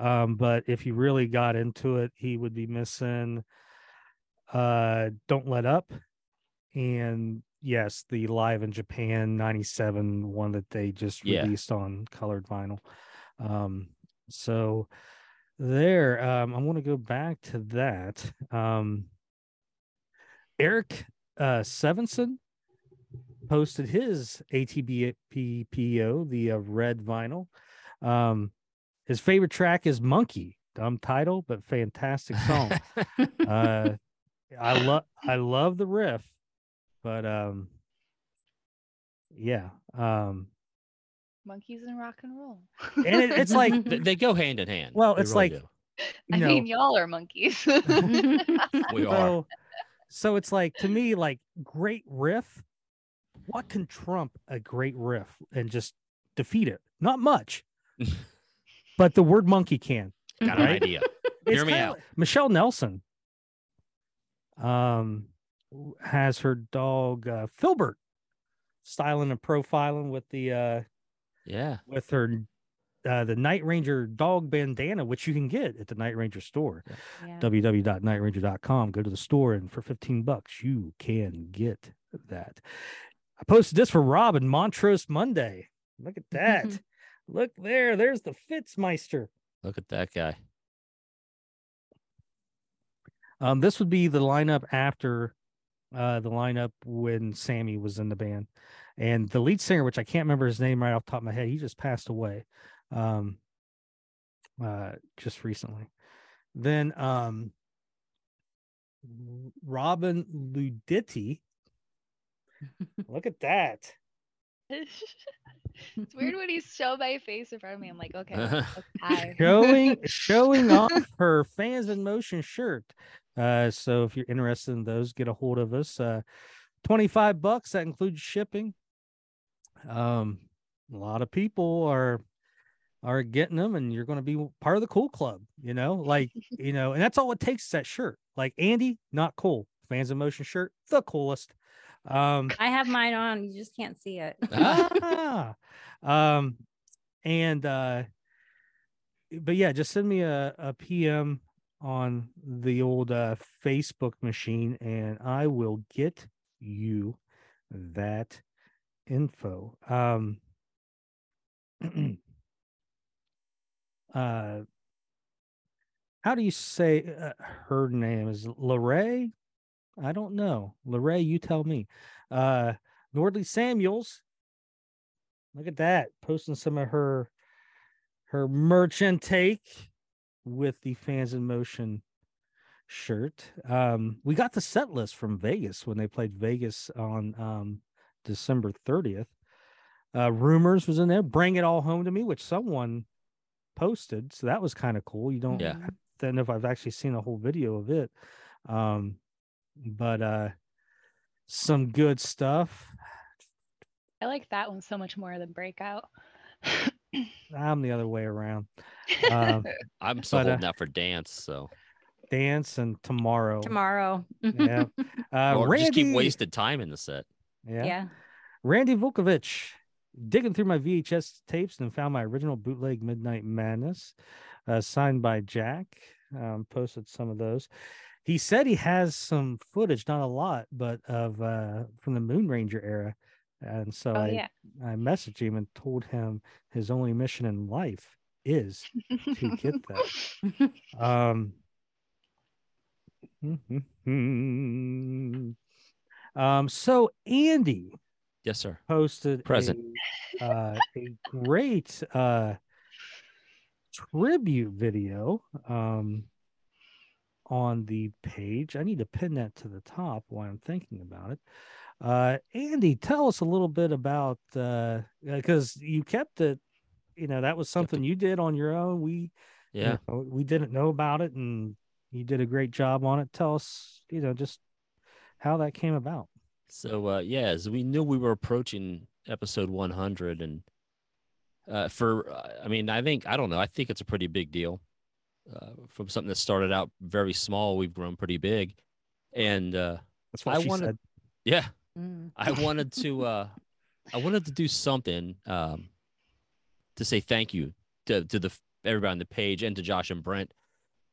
Um, but if you really got into it, he would be missing uh Don't Let Up and yes, the live in Japan 97 one that they just yeah. released on colored vinyl. Um so there um I want to go back to that. Um Eric uh Sevenson posted his ATBPPO, the uh, red vinyl. Um, his favorite track is Monkey. Dumb title, but fantastic song. uh, I love I love the riff, but um, yeah, um, monkeys and rock and roll. and it, it's like they go hand in hand. Well, it's really like I know, mean, y'all are monkeys. we are. So, so it's like to me, like great riff, what can trump a great riff and just defeat it? Not much, but the word monkey can. Got right? an idea. Hear me out. Like Michelle Nelson um, has her dog uh, Filbert styling and profiling with the uh, yeah with her uh, the Night Ranger dog bandana, which you can get at the Night Ranger store. Yeah. www.nightranger.com. Go to the store, and for 15 bucks, you can get that. I posted this for Robin Montrose Monday. Look at that. Look there. There's the Fitzmeister. Look at that guy. Um, this would be the lineup after uh, the lineup when Sammy was in the band. And the lead singer, which I can't remember his name right off the top of my head, he just passed away um, uh, just recently. Then um, Robin Luditti Look at that. it's weird when he's show my face in front of me. I'm like, okay, showing showing off her fans in motion shirt. Uh, so if you're interested in those, get a hold of us. Uh, 25 bucks that includes shipping. Um, a lot of people are are getting them, and you're going to be part of the cool club. You know, like you know, and that's all it takes. Is that shirt, like Andy, not cool. Fans in motion shirt, the coolest. Um, I have mine on. You just can't see it. ah, um, and uh, but yeah, just send me a, a PM on the old uh, Facebook machine, and I will get you that info. Um, uh, how do you say uh, her name? Is Lorray? I don't know. Lorray, you tell me. Uh Nordley Samuels. Look at that. Posting some of her her merchant take with the fans in motion shirt. Um, we got the set list from Vegas when they played Vegas on um December 30th. Uh rumors was in there. Bring it all home to me, which someone posted. So that was kind of cool. You don't yeah. don't know if I've actually seen a whole video of it. Um but uh some good stuff. I like that one so much more than Breakout. I'm the other way around. Um, I'm still but, uh, holding uh, out for dance. So dance and tomorrow. Tomorrow. yeah. Uh, or Randy, just keep wasted time in the set. Yeah. Yeah. Randy Vukovich digging through my VHS tapes and found my original bootleg Midnight Madness, uh, signed by Jack. Um, posted some of those he said he has some footage, not a lot, but of uh from the Moon Ranger era. And so oh, I yeah. I messaged him and told him his only mission in life is to get that. um um so Andy yes sir posted present a, uh, a great uh tribute video um on the page. I need to pin that to the top while I'm thinking about it. Uh, Andy, tell us a little bit about uh because uh, you kept it. You know that was something you did on your own. We, yeah, you know, we didn't know about it, and you did a great job on it. Tell us, you know, just how that came about. So, uh, yeah, as we knew we were approaching episode 100, and uh, for, uh, I mean, I think I don't know. I think it's a pretty big deal. Uh, from something that started out very small, we've grown pretty big, and uh, that's what I she wanted. Said. Yeah, Mm. I wanted to uh I wanted to do something um to say thank you to to the everybody on the page and to Josh and Brent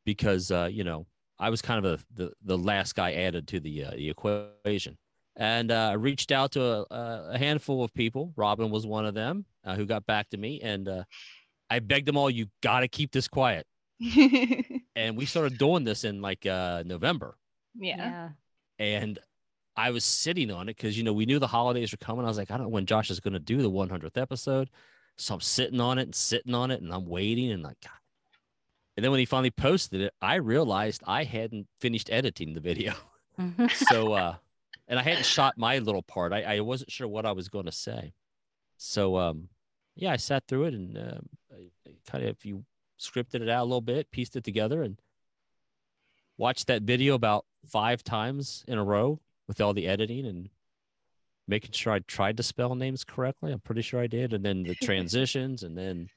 because uh you know I was kind of a, the the last guy added to the uh, the equation and uh, I reached out to a, a, handful of people. Robin was one of them uh, who got back to me, and uh, I begged them all, "You got to keep this quiet." and we started doing this in like uh, November. Yeah. yeah. And I was sitting on it because you know we knew the holidays were coming. I was like, I don't know when Josh is going to do the 100th episode, so I'm sitting on it and sitting on it, and I'm waiting and like, God. and then when he finally posted it, I realized I hadn't finished editing the video. so, uh, and I hadn't shot my little part. I, I wasn't sure what I was going to say. So, um, yeah, I sat through it and uh, kind of you scripted it out a little bit, pieced it together, and watched that video about five times in a row with all the editing and making sure I tried to spell names correctly. I'm pretty sure I did. And then the transitions, and then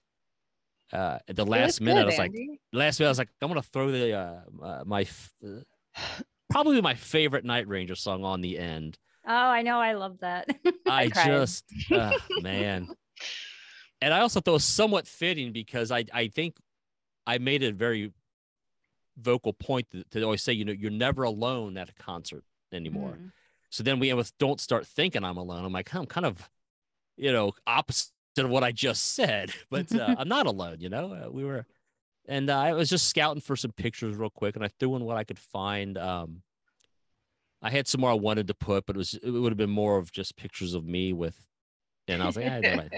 uh, at the last minute, good, I was Andy. like, last minute, I was like, I'm gonna throw the uh, uh my uh, probably my favorite Night Ranger song on the end. Oh, I know, I love that. I, I just, uh, man, and I also thought it was somewhat fitting because I I think I made a very vocal point to, to always say, you know, you're never alone at a concert anymore. Mm. So then we end with don't start thinking I'm alone. I'm like, I'm kind of, you know, opposite of what I just said, but uh, I'm not alone. You know, uh, we were, and uh, I was just scouting for some pictures real quick, and I threw in what I could find. Um, I had some more I wanted to put, but it was it would have been more of just pictures of me with, and I was like, I don't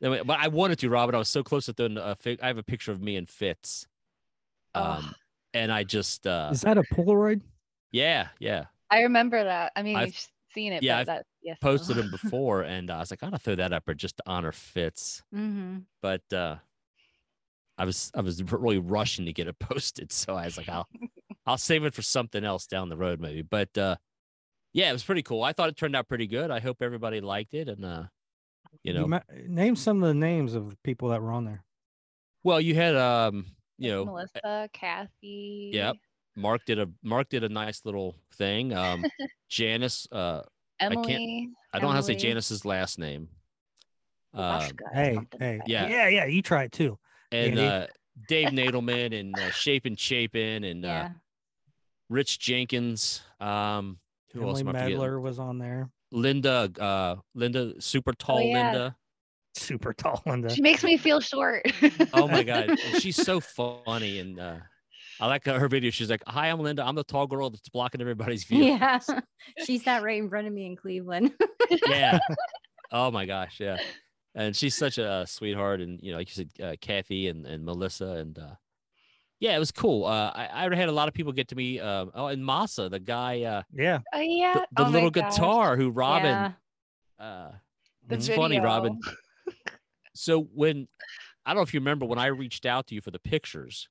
know, but I wanted to, Robert. I was so close to throwing a I have a picture of me and Fitz, um, oh. and I just uh, is that a Polaroid? Yeah, yeah. I remember that. I mean, I've, you've seen it. Yeah, I've that, yes, posted them before, and uh, I was like, I gotta throw that up or just to honor Fitz. Mm-hmm. But uh, I was I was really rushing to get it posted, so I was like, I'll I'll save it for something else down the road, maybe. But uh, yeah, it was pretty cool. I thought it turned out pretty good. I hope everybody liked it, and uh, you know, you ma- name some of the names of the people that were on there. Well, you had um, you know, Melissa, Kathy. Yep. Mark did a Mark did a nice little thing. Um, Janice, uh, Emily, I can't. I don't Emily. have to say Janice's last name. Uh, hey, hey, yeah, yeah, yeah. You try it too. And uh, Dave Nadelman and uh, Chapin Chapin and uh, yeah. uh, Rich Jenkins. Um, who Emily else? Medler was on there. Linda, uh, Linda, super tall oh, yeah. Linda. Super tall Linda. She makes me feel short. oh my god, she's so funny and uh, I like her video. She's like, "Hi, I'm Linda. I'm the tall girl that's blocking everybody's view." Yeah, she sat right in front of me in Cleveland. yeah. Oh my gosh, yeah. And she's such a sweetheart, and you know, like you said, uh, Kathy and and Melissa, and uh, yeah, it was cool. Uh, I, I had a lot of people get to me. Uh, oh, and Masa, the guy. Uh, yeah. Oh yeah. The, the oh little guitar who Robin. Yeah. Uh, it's video. funny, Robin. so when I don't know if you remember when I reached out to you for the pictures,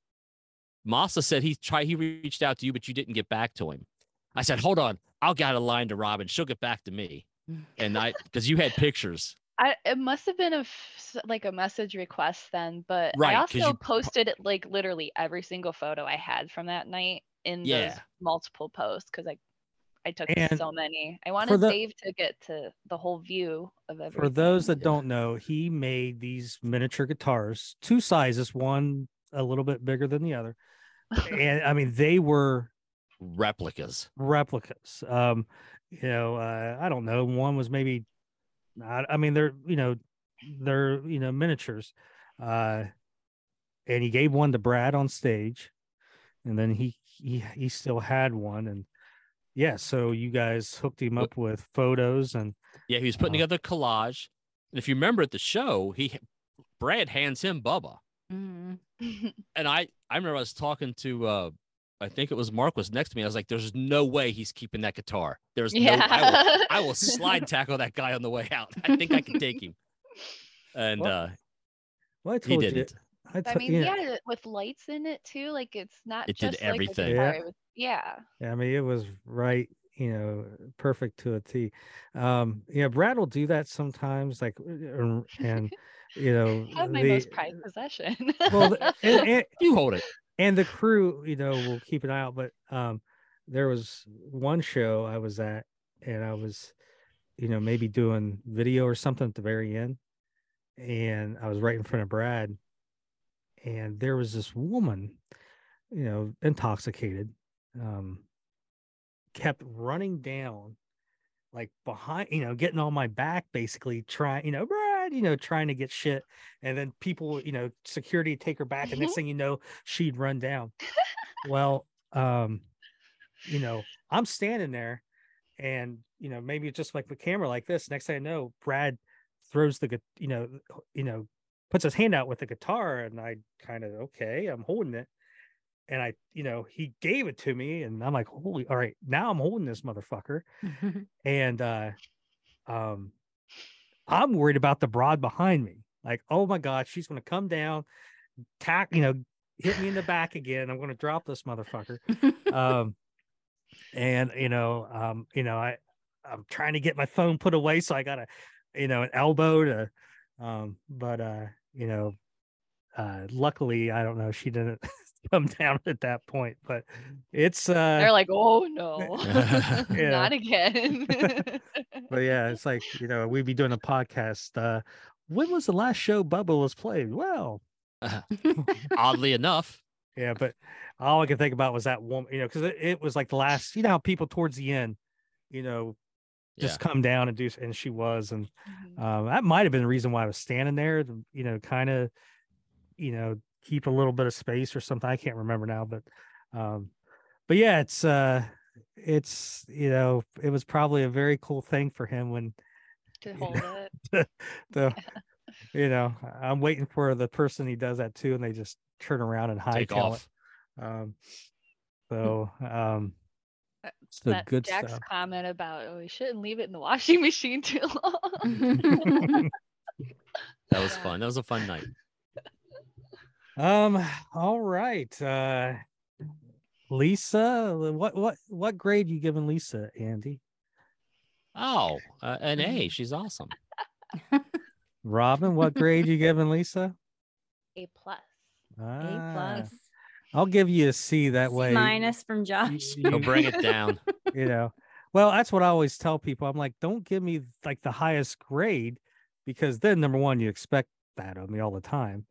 Masa said he tried he reached out to you, but you didn't get back to him. I said, hold on, I'll get a line to Robin. She'll get back to me. Mm. And I because you had pictures. I it must have been a like a message request then, but right, I also you, posted like literally every single photo I had from that night in yeah. those multiple posts because I I took and so many. I wanted the, Dave to get to the whole view of everything. For those that don't know, he made these miniature guitars, two sizes, one a little bit bigger than the other and I mean they were replicas. Replicas. Um, you know, uh, I don't know. One was maybe, I, I mean, they're you know, they're you know miniatures. Uh, and he gave one to Brad on stage, and then he he he still had one, and yeah, so you guys hooked him up with photos and yeah, he was putting uh, together collage. And if you remember at the show, he Brad hands him Bubba. Mm-hmm. and I, I remember I was talking to uh, I think it was Mark was next to me. I was like, "There's no way he's keeping that guitar. There's yeah. no. I will, I will slide tackle that guy on the way out. I think I can take him." And well, uh, well, I told he didn't. I, t- I mean, yeah. yeah, with lights in it too. Like it's not. It just did everything. Like yeah. Was, yeah. Yeah. I mean, it was right. You know, perfect to a T. Um, yeah, Brad will do that sometimes. Like, uh, and you know, have my the, most prized possession. well, and, and, you hold it and the crew, you know, will keep an eye out. But um, there was one show I was at, and I was, you know, maybe doing video or something at the very end, and I was right in front of Brad, and there was this woman, you know, intoxicated, um, kept running down, like behind, you know, getting on my back, basically trying, you know, you know, trying to get shit. And then people, you know, security take her back. And next mm-hmm. thing you know, she'd run down. well, um, you know, I'm standing there and, you know, maybe just like the camera like this. Next thing I know, Brad throws the, you know, you know, puts his hand out with the guitar and I kind of, okay, I'm holding it. And I, you know, he gave it to me and I'm like, holy, all right, now I'm holding this motherfucker. and, uh, um, I'm worried about the broad behind me. Like, oh my God, she's going to come down, tack, you know, hit me in the back again. I'm going to drop this motherfucker. um, and you know, um, you know, I, I'm trying to get my phone put away, so I got a, you know, an elbow to, um, but uh, you know, uh, luckily, I don't know, she didn't come down at that point, but it's uh they're like, oh no, not again. but yeah, it's like you know, we'd be doing a podcast. Uh when was the last show Bubba was played? Well, uh, oddly enough. Yeah, but all I could think about was that woman, you know, because it, it, was like the last, you know, how people towards the end, you know, just yeah. come down and do, and she was, and um, that might have been the reason why I was standing there, you know, kind of, you know, keep a little bit of space or something. I can't remember now, but um, but yeah, it's uh, it's you know, it was probably a very cool thing for him when to hold know, it. to, to you know, I'm waiting for the person he does that to, and they just turn around and high off. It. Um, so um, uh, that good Jack's stuff. comment about oh, we shouldn't leave it in the washing machine too long. that was fun. That was a fun night. Um, all right. Uh Lisa, what what what grade you giving Lisa, Andy? Oh, uh, an A. She's awesome. Robin, what grade you giving Lisa? A plus. Ah, a plus. I'll give you a C that way. Minus from Josh. You, will bring it down. You know. Well, that's what I always tell people. I'm like, don't give me like the highest grade because then number one, you expect that of me all the time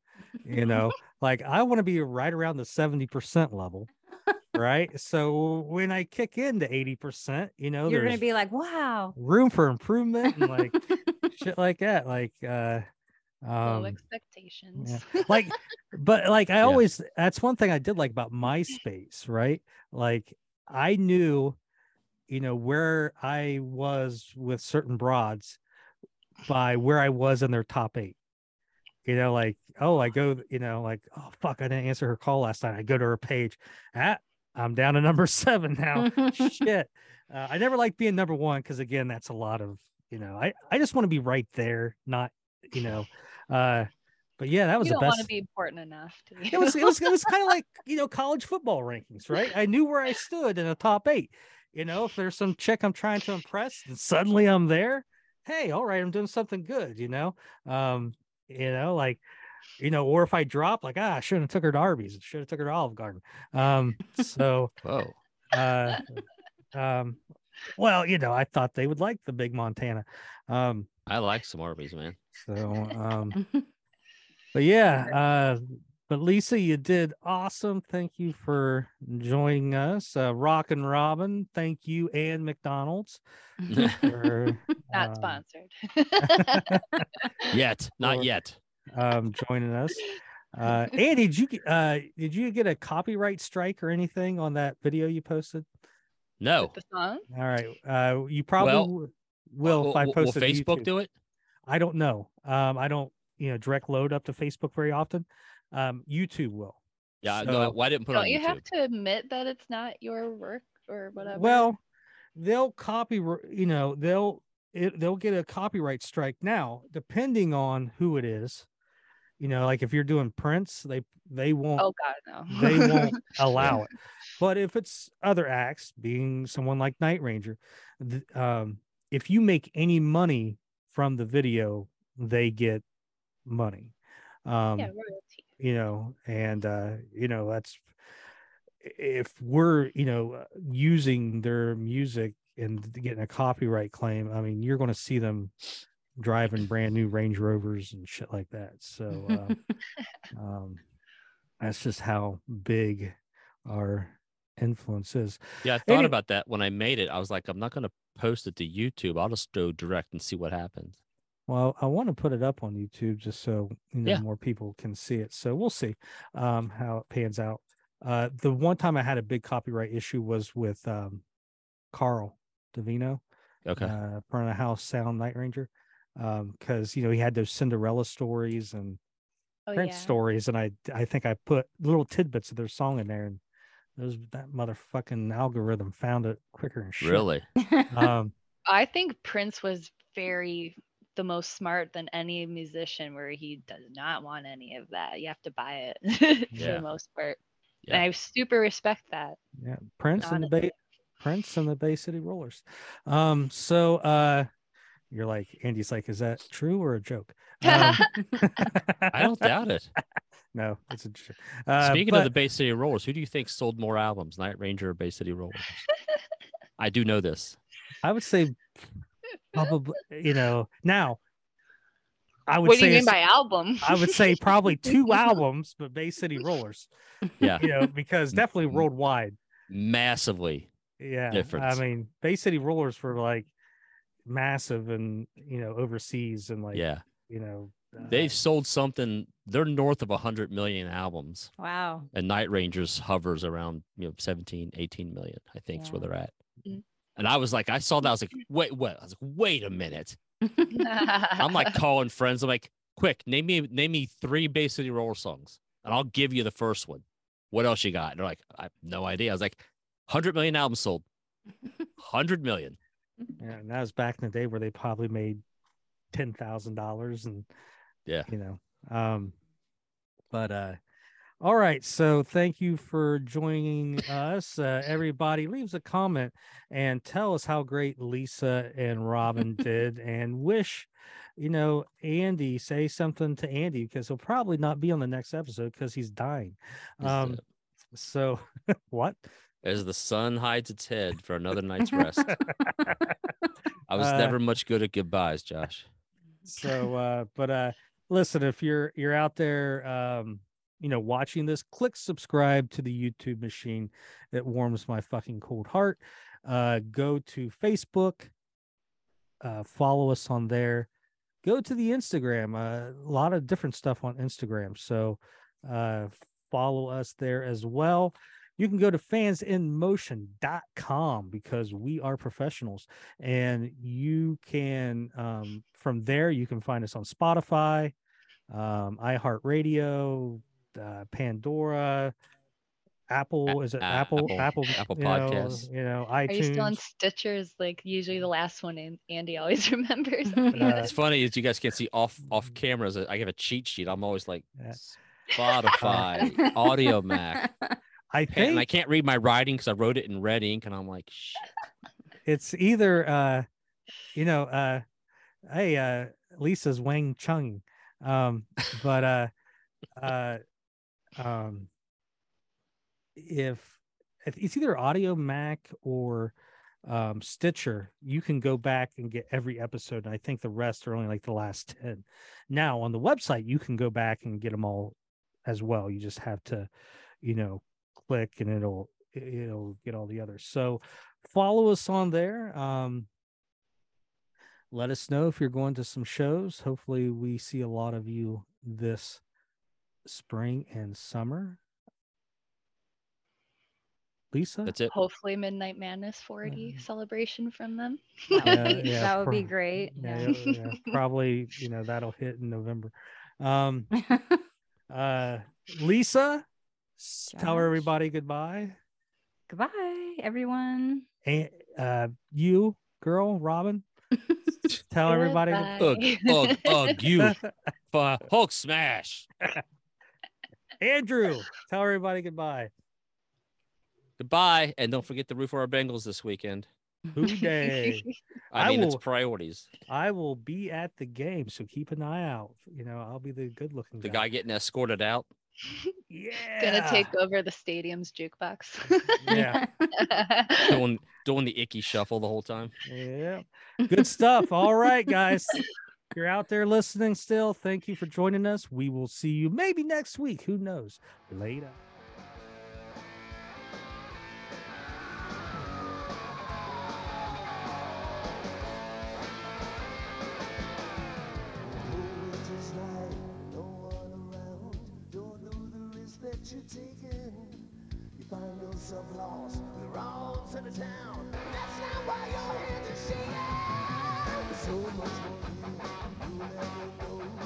you know like i want to be right around the 70% level right? So when i kick into 80% you know you're gonna be like wow. room for improvement and like shit like that like uh um, Low expectations. Yeah. like but like i yeah. always that's one thing i did like about myspace right? Like i knew you know where i was with certain broads by where i was in their top eight you know, like, oh, I go, you know, like, oh, fuck, I didn't answer her call last night. I go to her page. Ah, I'm down to number seven now. Shit. Uh, I never like being number one because, again, that's a lot of, you know, I, I just want to be right there, not, you know, uh, but yeah, that was you the best. Want to be important enough to. It was. It was. It was kind of like you know college football rankings, right? I knew where I stood in the top eight. You know, if there's some chick I'm trying to impress, and suddenly I'm there. Hey, all right, I'm doing something good. You know, um, you know, like, you know, or if I drop, like, ah, I shouldn't have took her to Arby's, should have took her to Olive Garden. Um, so, oh, uh, um, well, you know, I thought they would like the big Montana. Um, I like some Arby's, man. So, um, but yeah, uh, but Lisa, you did awesome. Thank you for joining us. Uh, Rock and Robin, thank you, and McDonald's. For, not uh, sponsored. yet, not yet. Um, joining us. Uh, Andy, did you uh, did you get a copyright strike or anything on that video you posted? No. the song? All right. Uh, you probably well, will if I post it. will Facebook do it? I don't know. Um, I don't you know direct load up to Facebook very often um, YouTube will. Yeah, so, no, why didn't put don't on you YouTube? have to admit that it's not your work or whatever? Well, they'll copy. You know, they'll it, they'll get a copyright strike now, depending on who it is. You know, like if you're doing Prince, they they won't. Oh God, no. they won't allow it. But if it's other acts, being someone like Night Ranger, the, um, if you make any money from the video, they get money. Um, yeah, royalty. You know, and uh, you know that's if we're you know using their music and getting a copyright claim, I mean, you're going to see them driving brand new Range Rovers and shit like that. So uh, um, that's just how big our influence is. Yeah, I thought about that when I made it. I was like, I'm not going to post it to YouTube. I'll just go direct and see what happens. Well, I want to put it up on YouTube just so you know yeah. more people can see it. So we'll see um, how it pans out. Uh, the one time I had a big copyright issue was with um, Carl Davino, okay, uh, front of the house sound Night Ranger, because um, you know he had those Cinderella stories and oh, Prince yeah. stories, and I I think I put little tidbits of their song in there, and those that motherfucking algorithm found it quicker and shit. Really? um, I think Prince was very the most smart than any musician where he does not want any of that. You have to buy it for the most part. Yeah. And I super respect that. Yeah. Prince honestly. and the Bay Prince and the Bay City Rollers. Um, so uh you're like Andy's like, is that true or a joke? Um, I don't doubt it. No, it's a joke. Uh, Speaking but... of the Bay City Rollers, who do you think sold more albums, Night Ranger or Bay City Rollers? I do know this. I would say probably, you know, now I would what say do you mean by album? I would say probably two albums, but Bay City Rollers. Yeah. You know, because definitely worldwide. Massively. Yeah. Difference. I mean, Bay City Rollers were like massive and you know, overseas and like yeah, you know. Uh, They've sold something they're north of 100 million albums. Wow. And Night Rangers hovers around, you know, 17, 18 million, I think yeah. is where they're at. And I was like, I saw that. I was like, wait, what? I was like, wait a minute. I'm like calling friends. I'm like, quick, name me name me three Bay City Roller songs, and I'll give you the first one. What else you got? And they're like, I have no idea. I was like, hundred million albums sold, hundred million. Yeah, and that was back in the day where they probably made ten thousand dollars, and yeah, you know, um, but uh, all right. So thank you for joining us. Uh, everybody leaves a comment and tell us how great Lisa and Robin did and wish, you know, Andy, say something to Andy because he'll probably not be on the next episode because he's dying. Um, so what? As the sun hides its head for another night's rest. I was uh, never much good at goodbyes, Josh. So, uh, but uh, listen, if you're you're out there, um, you know, watching this, click subscribe to the YouTube machine. It warms my fucking cold heart. Uh, go to Facebook, uh, follow us on there. Go to the Instagram. Uh, a lot of different stuff on Instagram. So uh, follow us there as well. You can go to fansinmotion.com because we are professionals. And you can, um, from there, you can find us on Spotify, um, iHeartRadio, uh, Pandora, Apple. Is it Apple? Apple, Apple, Podcasts. You know, iTunes. Are you still on Stitchers? Like usually the last one, and Andy always remembers. uh, it's funny is you guys can't see off off cameras. I have a cheat sheet. I'm always like Spotify, Audiomack. I think and I can't read my writing because I wrote it in red ink, and I'm like, Shit. it's either uh, you know, uh, hey, uh, Lisa's Wang Chung, um, but uh, uh um, if, it's either Audiomack or um, Stitcher, you can go back and get every episode. And I think the rest are only like the last 10. Now on the website, you can go back and get them all as well. You just have to, you know, click and it'll, it'll get all the others. So follow us on there. Um, let us know if you're going to some shows. Hopefully, we see a lot of you this spring and summer. Lisa? That's it. Hopefully, Midnight Madness 40 uh, celebration from them. Yeah, yeah, that would pro- be great. Yeah, yeah. probably, you know, that'll hit in November. Um, uh, Lisa, Josh. Tell everybody goodbye. Goodbye, everyone. And uh, you, girl, Robin. Tell everybody. Ugh, ugh, ugh, you. Uh, Hulk smash. Andrew, tell everybody goodbye. Goodbye, and don't forget to root for our Bengals this weekend. Who Dey? I mean, I will, it's priorities. I will be at the game, so keep an eye out. You know, I'll be the good looking. The guy. guy getting escorted out. Yeah. Gonna take over the stadium's jukebox. yeah. doing doing the Ickey shuffle the whole time. Yeah. Good stuff. All right, guys. You're out there listening still, thank you for joining us. We will see you maybe next week. Who knows? Later. you're find yourself lost in the wrong side of town. That's not why your hands are shaking. There's so much more never know.